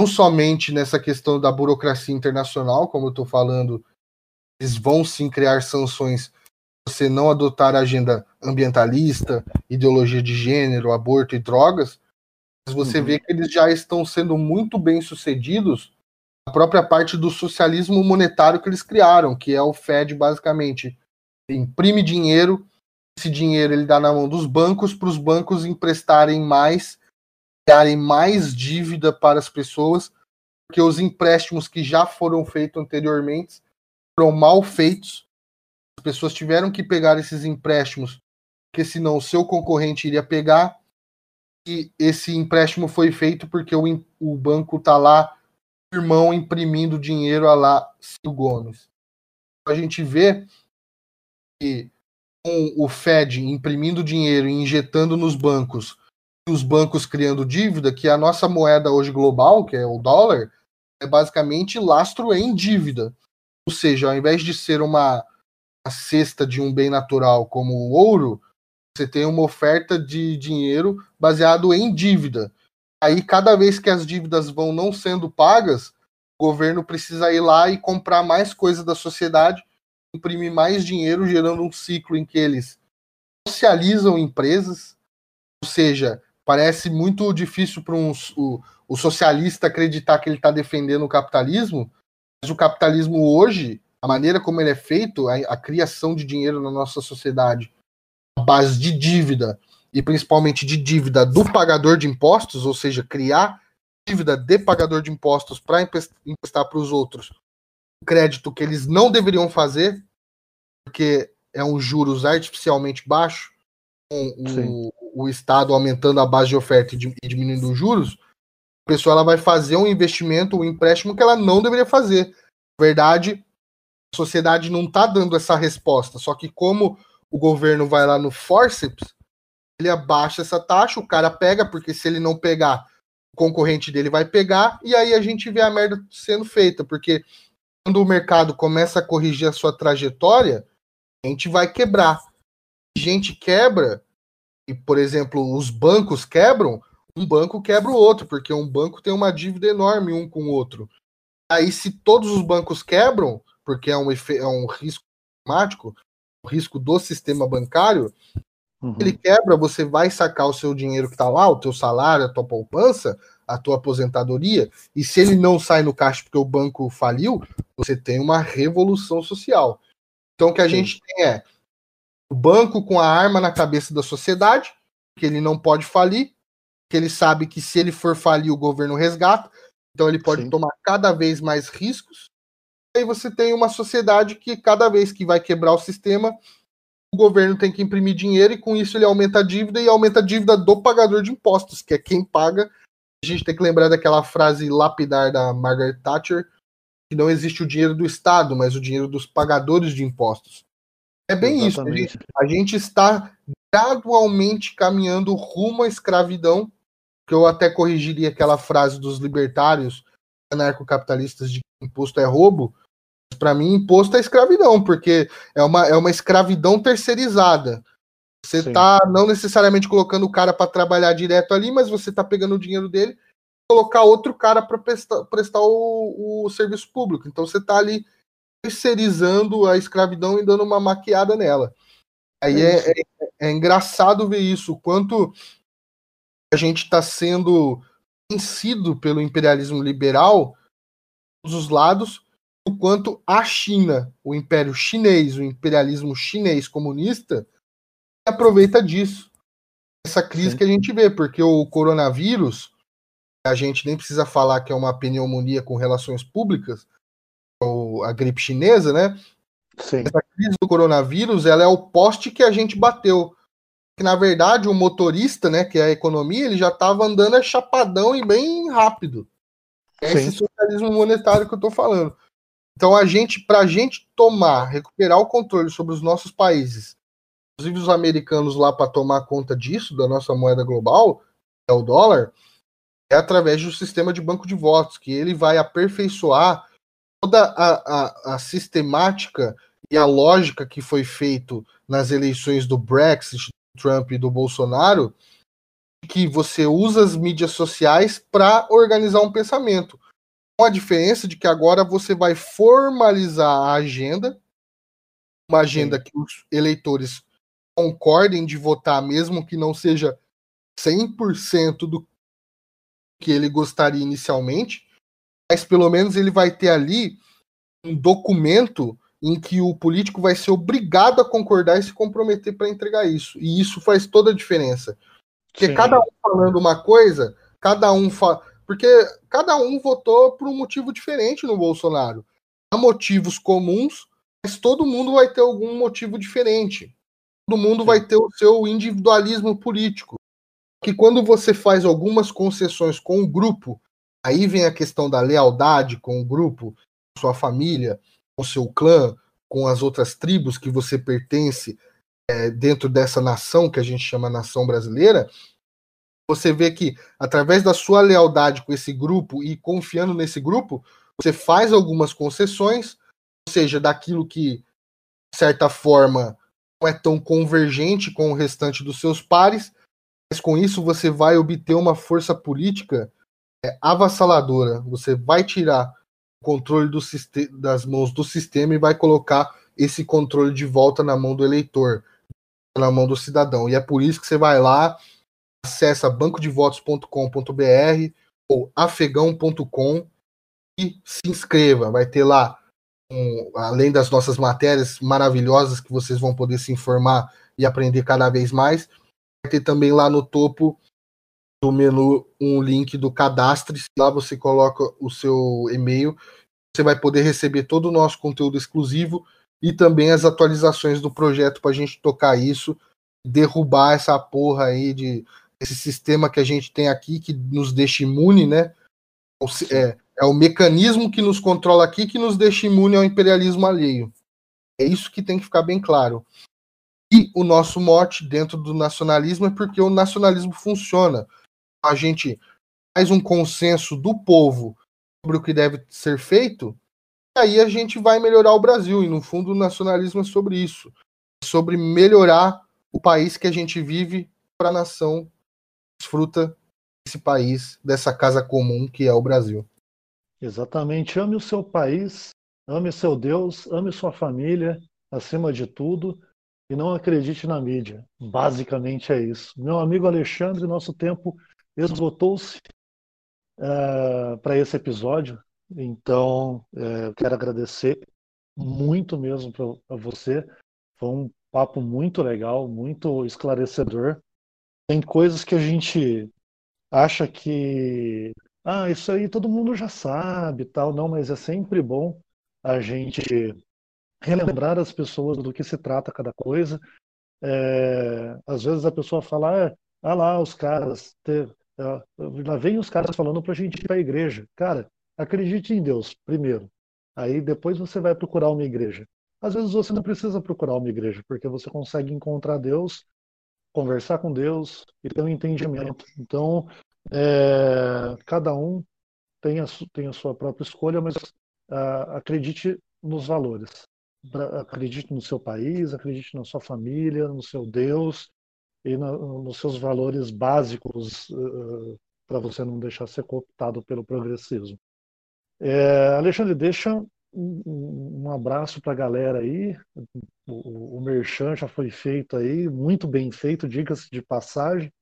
B: Não somente nessa questão da burocracia internacional, como eu estou falando eles vão sim criar sanções você não adotar a agenda ambientalista, ideologia de gênero, aborto e drogas, você uhum. vê que eles já estão sendo muito bem sucedidos na própria parte do socialismo monetário que eles criaram, que é o Fed basicamente imprime dinheiro, esse dinheiro ele dá na mão dos bancos para os bancos emprestarem mais, darem mais dívida para as pessoas, porque os empréstimos que já foram feitos anteriormente foram mal feitos. As pessoas tiveram que pegar esses empréstimos, porque senão o seu concorrente iria pegar. E esse empréstimo foi feito porque o, o banco está lá, irmão, imprimindo dinheiro a lá Ciro Gomes. A gente vê que com o Fed imprimindo dinheiro e injetando nos bancos, e os bancos criando dívida, que a nossa moeda hoje global, que é o dólar, é basicamente lastro em dívida. Ou seja, ao invés de ser uma, uma cesta de um bem natural como o ouro, você tem uma oferta de dinheiro baseado em dívida. Aí, cada vez que as dívidas vão não sendo pagas, o governo precisa ir lá e comprar mais coisas da sociedade imprimir mais dinheiro, gerando um ciclo em que eles socializam empresas, ou seja, parece muito difícil para um, o, o socialista acreditar que ele está defendendo o capitalismo, mas o capitalismo hoje, a maneira como ele é feito, a, a criação de dinheiro na nossa sociedade, a base de dívida, e principalmente de dívida do pagador de impostos, ou seja, criar dívida de pagador de impostos para emprestar para os outros crédito que eles não deveriam fazer, porque é um juros artificialmente baixo, com o, o, Estado aumentando a base de oferta e diminuindo os juros, pessoa ela vai fazer um investimento, um empréstimo que ela não deveria fazer. Verdade, a sociedade não está dando essa resposta, só que como o governo vai lá no forceps, ele abaixa essa taxa, o cara pega, porque se ele não pegar, o concorrente dele vai pegar, e aí a gente vê a merda sendo feita, porque quando o mercado começa a corrigir a sua trajetória, a gente vai quebrar. A gente quebra, e por exemplo, os bancos quebram, um banco quebra o outro, porque um banco tem uma dívida enorme um com o outro. Aí, se todos os bancos quebram, porque é um, é um risco climático, o risco do sistema bancário, uhum. ele quebra, você vai sacar o seu dinheiro que está lá, o teu salário, a tua poupança, a tua aposentadoria, e se ele não sai no caixa porque o banco faliu, você tem uma revolução social. Então o que a Sim. gente tem é o banco com a arma na cabeça da sociedade, que ele não pode falir, que ele sabe que se ele for falir o governo resgata, então ele pode Sim. tomar cada vez mais riscos. Aí você tem uma sociedade que cada vez que vai quebrar o sistema, o governo tem que imprimir dinheiro e com isso ele aumenta a dívida e aumenta a dívida do pagador de impostos, que é quem paga a gente tem que lembrar daquela frase lapidar da Margaret Thatcher, que não existe o dinheiro do Estado, mas o dinheiro dos pagadores de impostos. É bem Exatamente. isso. A gente, a gente está gradualmente caminhando rumo à escravidão, que eu até corrigiria aquela frase dos libertários anarcocapitalistas de que imposto é roubo. Para mim, imposto é escravidão, porque é uma, é uma escravidão terceirizada. Você Sim. tá não necessariamente colocando o cara para trabalhar direto ali, mas você tá pegando o dinheiro dele e colocar outro cara para prestar, prestar o, o, serviço público. Então você tá ali terceirizando a escravidão e dando uma maquiada nela. Aí é, é, é, engraçado ver isso, o quanto a gente está sendo vencido pelo imperialismo liberal, todos os lados, o quanto a China, o império chinês, o imperialismo chinês comunista, aproveita disso. Essa crise Sim. que a gente vê, porque o coronavírus, a gente nem precisa falar que é uma pneumonia com relações públicas, ou a gripe chinesa, né? Sim. Essa crise do coronavírus, ela é o poste que a gente bateu. Que na verdade o motorista, né, que é a economia, ele já estava andando é chapadão e bem rápido. É Sim. esse socialismo monetário que eu estou falando. Então a gente, para a gente tomar, recuperar o controle sobre os nossos países inclusive os americanos lá para tomar conta disso, da nossa moeda global, é o dólar, é através do sistema de banco de votos, que ele vai aperfeiçoar toda a, a, a sistemática e a lógica que foi feito nas eleições do Brexit, Trump e do Bolsonaro, que você usa as mídias sociais para organizar um pensamento. Com a diferença de que agora você vai formalizar a agenda, uma agenda que os eleitores concordem de votar, mesmo que não seja 100% do que ele gostaria inicialmente, mas pelo menos ele vai ter ali um documento em que o político vai ser obrigado a concordar e se comprometer para entregar isso. E isso faz toda a diferença. Porque Sim. cada um falando uma coisa, cada um fa... porque cada um votou por um motivo diferente no Bolsonaro. Há motivos comuns, mas todo mundo vai ter algum motivo diferente. Todo mundo Sim. vai ter o seu individualismo político. Que quando você faz algumas concessões com o grupo, aí vem a questão da lealdade com o grupo, sua família, o seu clã, com as outras tribos que você pertence é, dentro dessa nação que a gente chama nação brasileira, você vê que através da sua lealdade com esse grupo e confiando nesse grupo, você faz algumas concessões, ou seja, daquilo que, de certa forma, não é tão convergente com o restante dos seus pares, mas com isso você vai obter uma força política é, avassaladora. Você vai tirar controle do das mãos do sistema e vai colocar esse controle de volta na mão do eleitor, na mão do cidadão. E é por isso que você vai lá, acessa bancodevotos.com.br ou afegão.com e se inscreva. Vai ter lá, um, além das nossas matérias maravilhosas que vocês vão poder se informar e aprender cada vez mais, vai ter também lá no topo do menu um link do cadastre. Lá você coloca o seu e-mail, você vai poder receber todo o nosso conteúdo exclusivo e também as atualizações do projeto para a gente tocar isso, derrubar essa porra aí de esse sistema que a gente tem aqui que nos deixa imune, né? É, é o mecanismo que nos controla aqui que nos deixa imune ao imperialismo alheio. É isso que tem que ficar bem claro. E o nosso mote dentro do nacionalismo é porque o nacionalismo funciona. A gente faz um consenso do povo sobre o que deve ser feito, aí a gente vai melhorar o Brasil. E no fundo, o nacionalismo é sobre isso é sobre melhorar o país que a gente vive para a nação desfruta desse país, dessa casa comum que é o Brasil.
A: Exatamente. Ame o seu país, ame seu Deus, ame sua família, acima de tudo, e não acredite na mídia. Basicamente é isso. Meu amigo Alexandre, nosso tempo esgotou-se é, para esse episódio, então é, eu quero agradecer muito mesmo para você. Foi um papo muito legal, muito esclarecedor. Tem coisas que a gente acha que ah, isso aí todo mundo já sabe, tal, não, mas é sempre bom a gente relembrar as pessoas do que se trata cada coisa. É, às vezes a pessoa fala, ah, ah lá, os caras, ah, lá vem os caras falando para a gente ir para a igreja. Cara, acredite em Deus primeiro, aí depois você vai procurar uma igreja. Às vezes você não precisa procurar uma igreja, porque você consegue encontrar Deus, conversar com Deus e ter um entendimento. Então, é, cada um tem a, tem a sua própria escolha, mas uh, acredite nos valores. Acredite no seu país, acredite na sua família, no seu Deus e nos seus valores básicos uh, para você não deixar ser cooptado pelo progressismo. É, Alexandre, deixa um, um abraço para a galera aí. O, o Merchan já foi feito aí, muito bem feito, diga-se de passagem.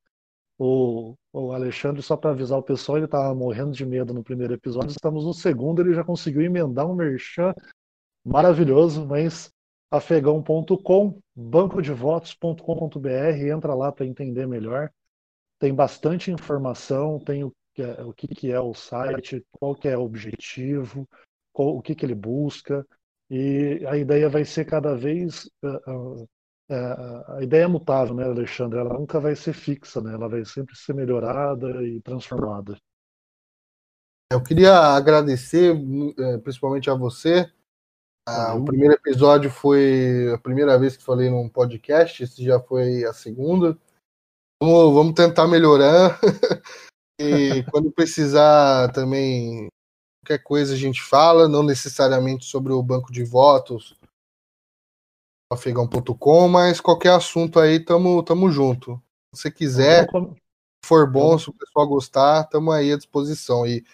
A: O, o Alexandre, só para avisar o pessoal, ele estava morrendo de medo no primeiro episódio. Estamos no segundo, ele já conseguiu emendar um merchan maravilhoso, mas afegão.com, bancodevotos.com.br, entra lá para entender melhor. Tem bastante informação, tem o que, é, o que, é o site, qual que é o objetivo, qual, o que, que ele busca. E a ideia vai ser cada vez uh, é, a ideia é mutável, né, Alexandre? Ela nunca vai ser fixa, né? Ela vai sempre ser melhorada e transformada.
B: Eu queria agradecer, é, principalmente a você. Ah, o primeiro episódio foi a primeira vez que falei num podcast, esse já foi a segunda. Vamos, vamos tentar melhorar. e quando precisar também, qualquer coisa a gente fala, não necessariamente sobre o banco de votos afegão.com, mas qualquer assunto aí, tamo, tamo junto. Se você quiser, for bom, se o pessoal gostar, tamo aí à disposição. E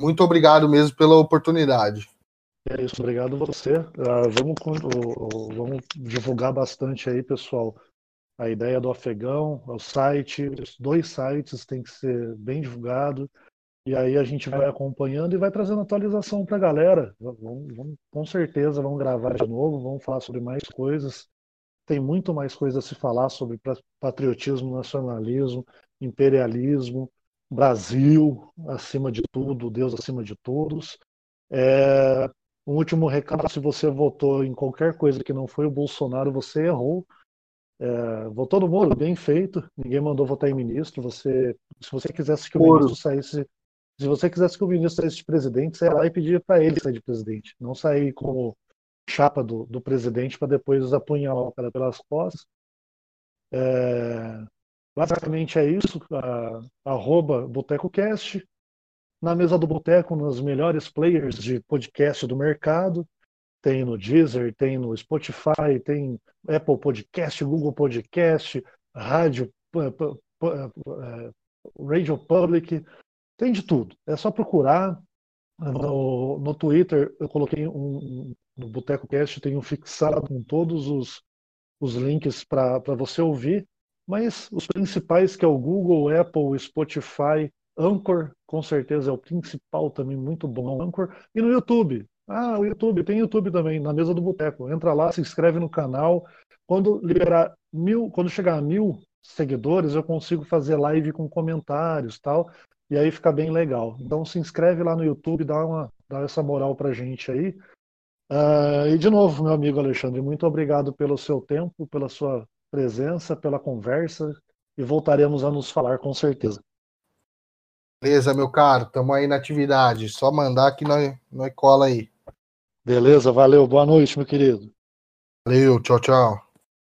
B: muito obrigado mesmo pela oportunidade.
A: É isso, obrigado você. Uh, vamos, uh, vamos divulgar bastante aí, pessoal. A ideia do Afegão, o site, os dois sites têm que ser bem divulgados. E aí a gente vai acompanhando e vai trazendo atualização para a galera. Vamos, vamos, com certeza vamos gravar de novo, vamos falar sobre mais coisas. Tem muito mais coisa a se falar sobre patriotismo, nacionalismo, imperialismo, Brasil acima de tudo, Deus acima de todos. É, um último recado: se você votou em qualquer coisa que não foi o Bolsonaro, você errou. É, votou no Moro, bem feito. Ninguém mandou votar em ministro. Você, se você quisesse que o Moro. ministro saísse se você quisesse que o ministro saísse de presidente, você ia lá e pedia para ele sair de presidente, não sair como chapa do, do presidente para depois apunhalar o cara pelas costas. É, basicamente é isso. A, arroba BotecoCast. Na mesa do Boteco, nos melhores players de podcast do mercado. Tem no Deezer, tem no Spotify, tem Apple Podcast, Google Podcast, Rádio, é, Radio Public, tem de tudo. É só procurar. No, no Twitter eu coloquei um. No Boteco Cast um fixado com todos os, os links para você ouvir. Mas os principais, que é o Google, Apple, Spotify, Anchor, com certeza é o principal também, muito bom. Anchor. E no YouTube. Ah, o YouTube, tem YouTube também, na mesa do Boteco. Entra lá, se inscreve no canal. Quando liberar mil, quando chegar a mil seguidores, eu consigo fazer live com comentários tal e aí fica bem legal. Então se inscreve lá no YouTube, dá, uma, dá essa moral pra gente aí. Uh, e de novo, meu amigo Alexandre, muito obrigado pelo seu tempo, pela sua presença, pela conversa e voltaremos a nos falar com certeza.
B: Beleza, meu caro, estamos aí na atividade. Só mandar que nós, nós cola aí.
A: Beleza, valeu. Boa noite, meu querido.
B: Valeu, tchau, tchau.